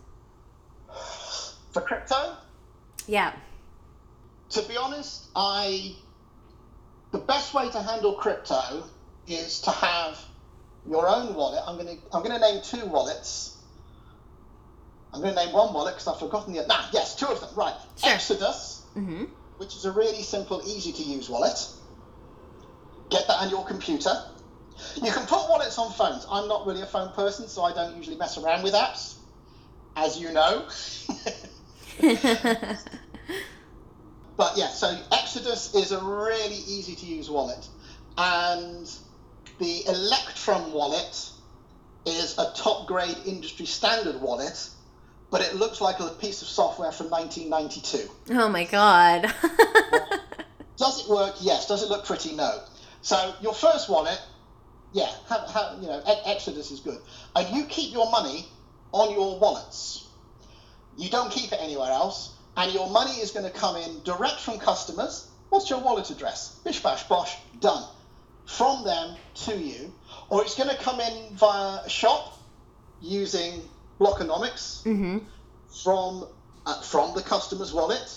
For crypto, Yeah. To be honest, I the best way to handle crypto is to have your own wallet. I'm gonna I'm gonna name two wallets. I'm gonna name one wallet because I've forgotten the other. Nah, yes, two of them. Right, Sure. Exodus, Mm-hmm. which is a really simple, easy to use wallet. Get that on your computer. You can put wallets on phones. I'm not really a phone person, so I don't usually mess around with apps, as you know. But yeah, so Exodus is a really easy to use wallet. And the Electrum wallet is a top grade industry standard wallet, but it looks like a piece of software from 1992. oh my god. Does it work? Yes. Does it look pretty? No. So your first wallet, yeah, have, have, you know, Exodus is good. And you keep your money on your wallets. You don't keep it anywhere else, and your money is going to come in direct from customers. What's your wallet address? Bish bash bosh, done. From them to you, or it's going to come in via a shop using Blockonomics mm-hmm. from uh, from the customer's wallet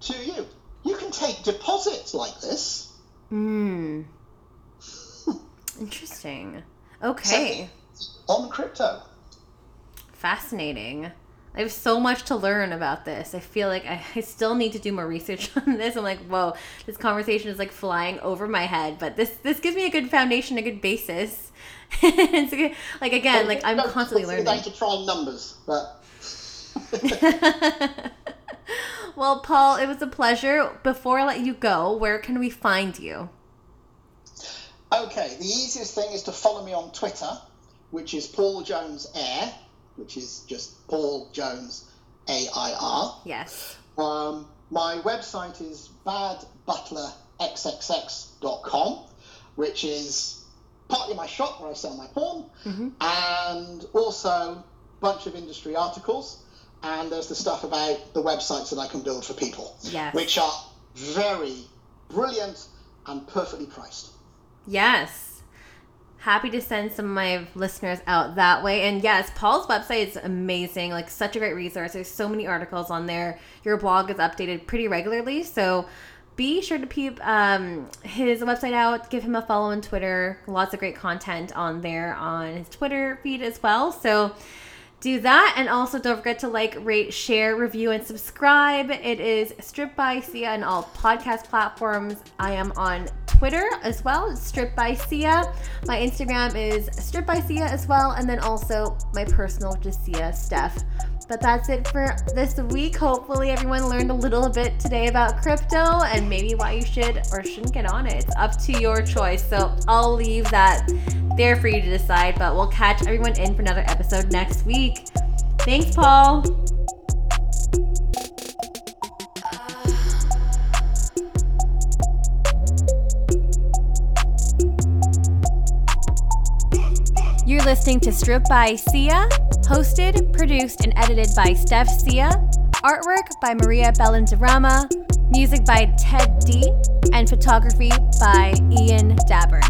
to you. You can take deposits like this. Mm. Interesting. Okay. on crypto. Fascinating. I have so much to learn about this. I feel like I, I still need to do more research on this. I'm like, whoa, this conversation is like flying over my head. But this this gives me a good foundation, a good basis. it's good, like again, like I'm constantly learning. down to try numbers, but well, Paul, it was a pleasure. Before I let you go, where can we find you? okay. The easiest thing is to follow me on Twitter, which is Paul Jones Air, which is just Paul Jones A I R. Yes. Um, my website is badbutlerxxx.com, which is partly my shop where I sell my porn, Mhm. and also a bunch of industry articles. And there's the stuff about the websites that I can build for people, Yes. which are very brilliant and perfectly priced. Yes. Happy to send some of my listeners out that way. And yes, Paul's website is amazing. Like, such a great resource. There's so many articles on there. Your blog is updated pretty regularly. So be sure to peep um, his website out. Give him a follow on Twitter. Lots of great content on there on his Twitter feed as well. So do that. And also don't forget to like rate share review and subscribe. It is strip by sia on all podcast platforms. I am on twitter as well strip by sia. My instagram is strip by sia as well. And then also my personal is sia steph but that's it for this week hopefully everyone learned a little bit today about crypto and maybe why you should or shouldn't get on it it's up to your choice so i'll leave that there for you to decide, but we'll catch everyone in for another episode next week. Thanks, Paul. You're listening to Strip by Sia, hosted, produced, and edited by Steph Sia, artwork by Maria Bellandirama, music by Ted D, and photography by Ian Dabern.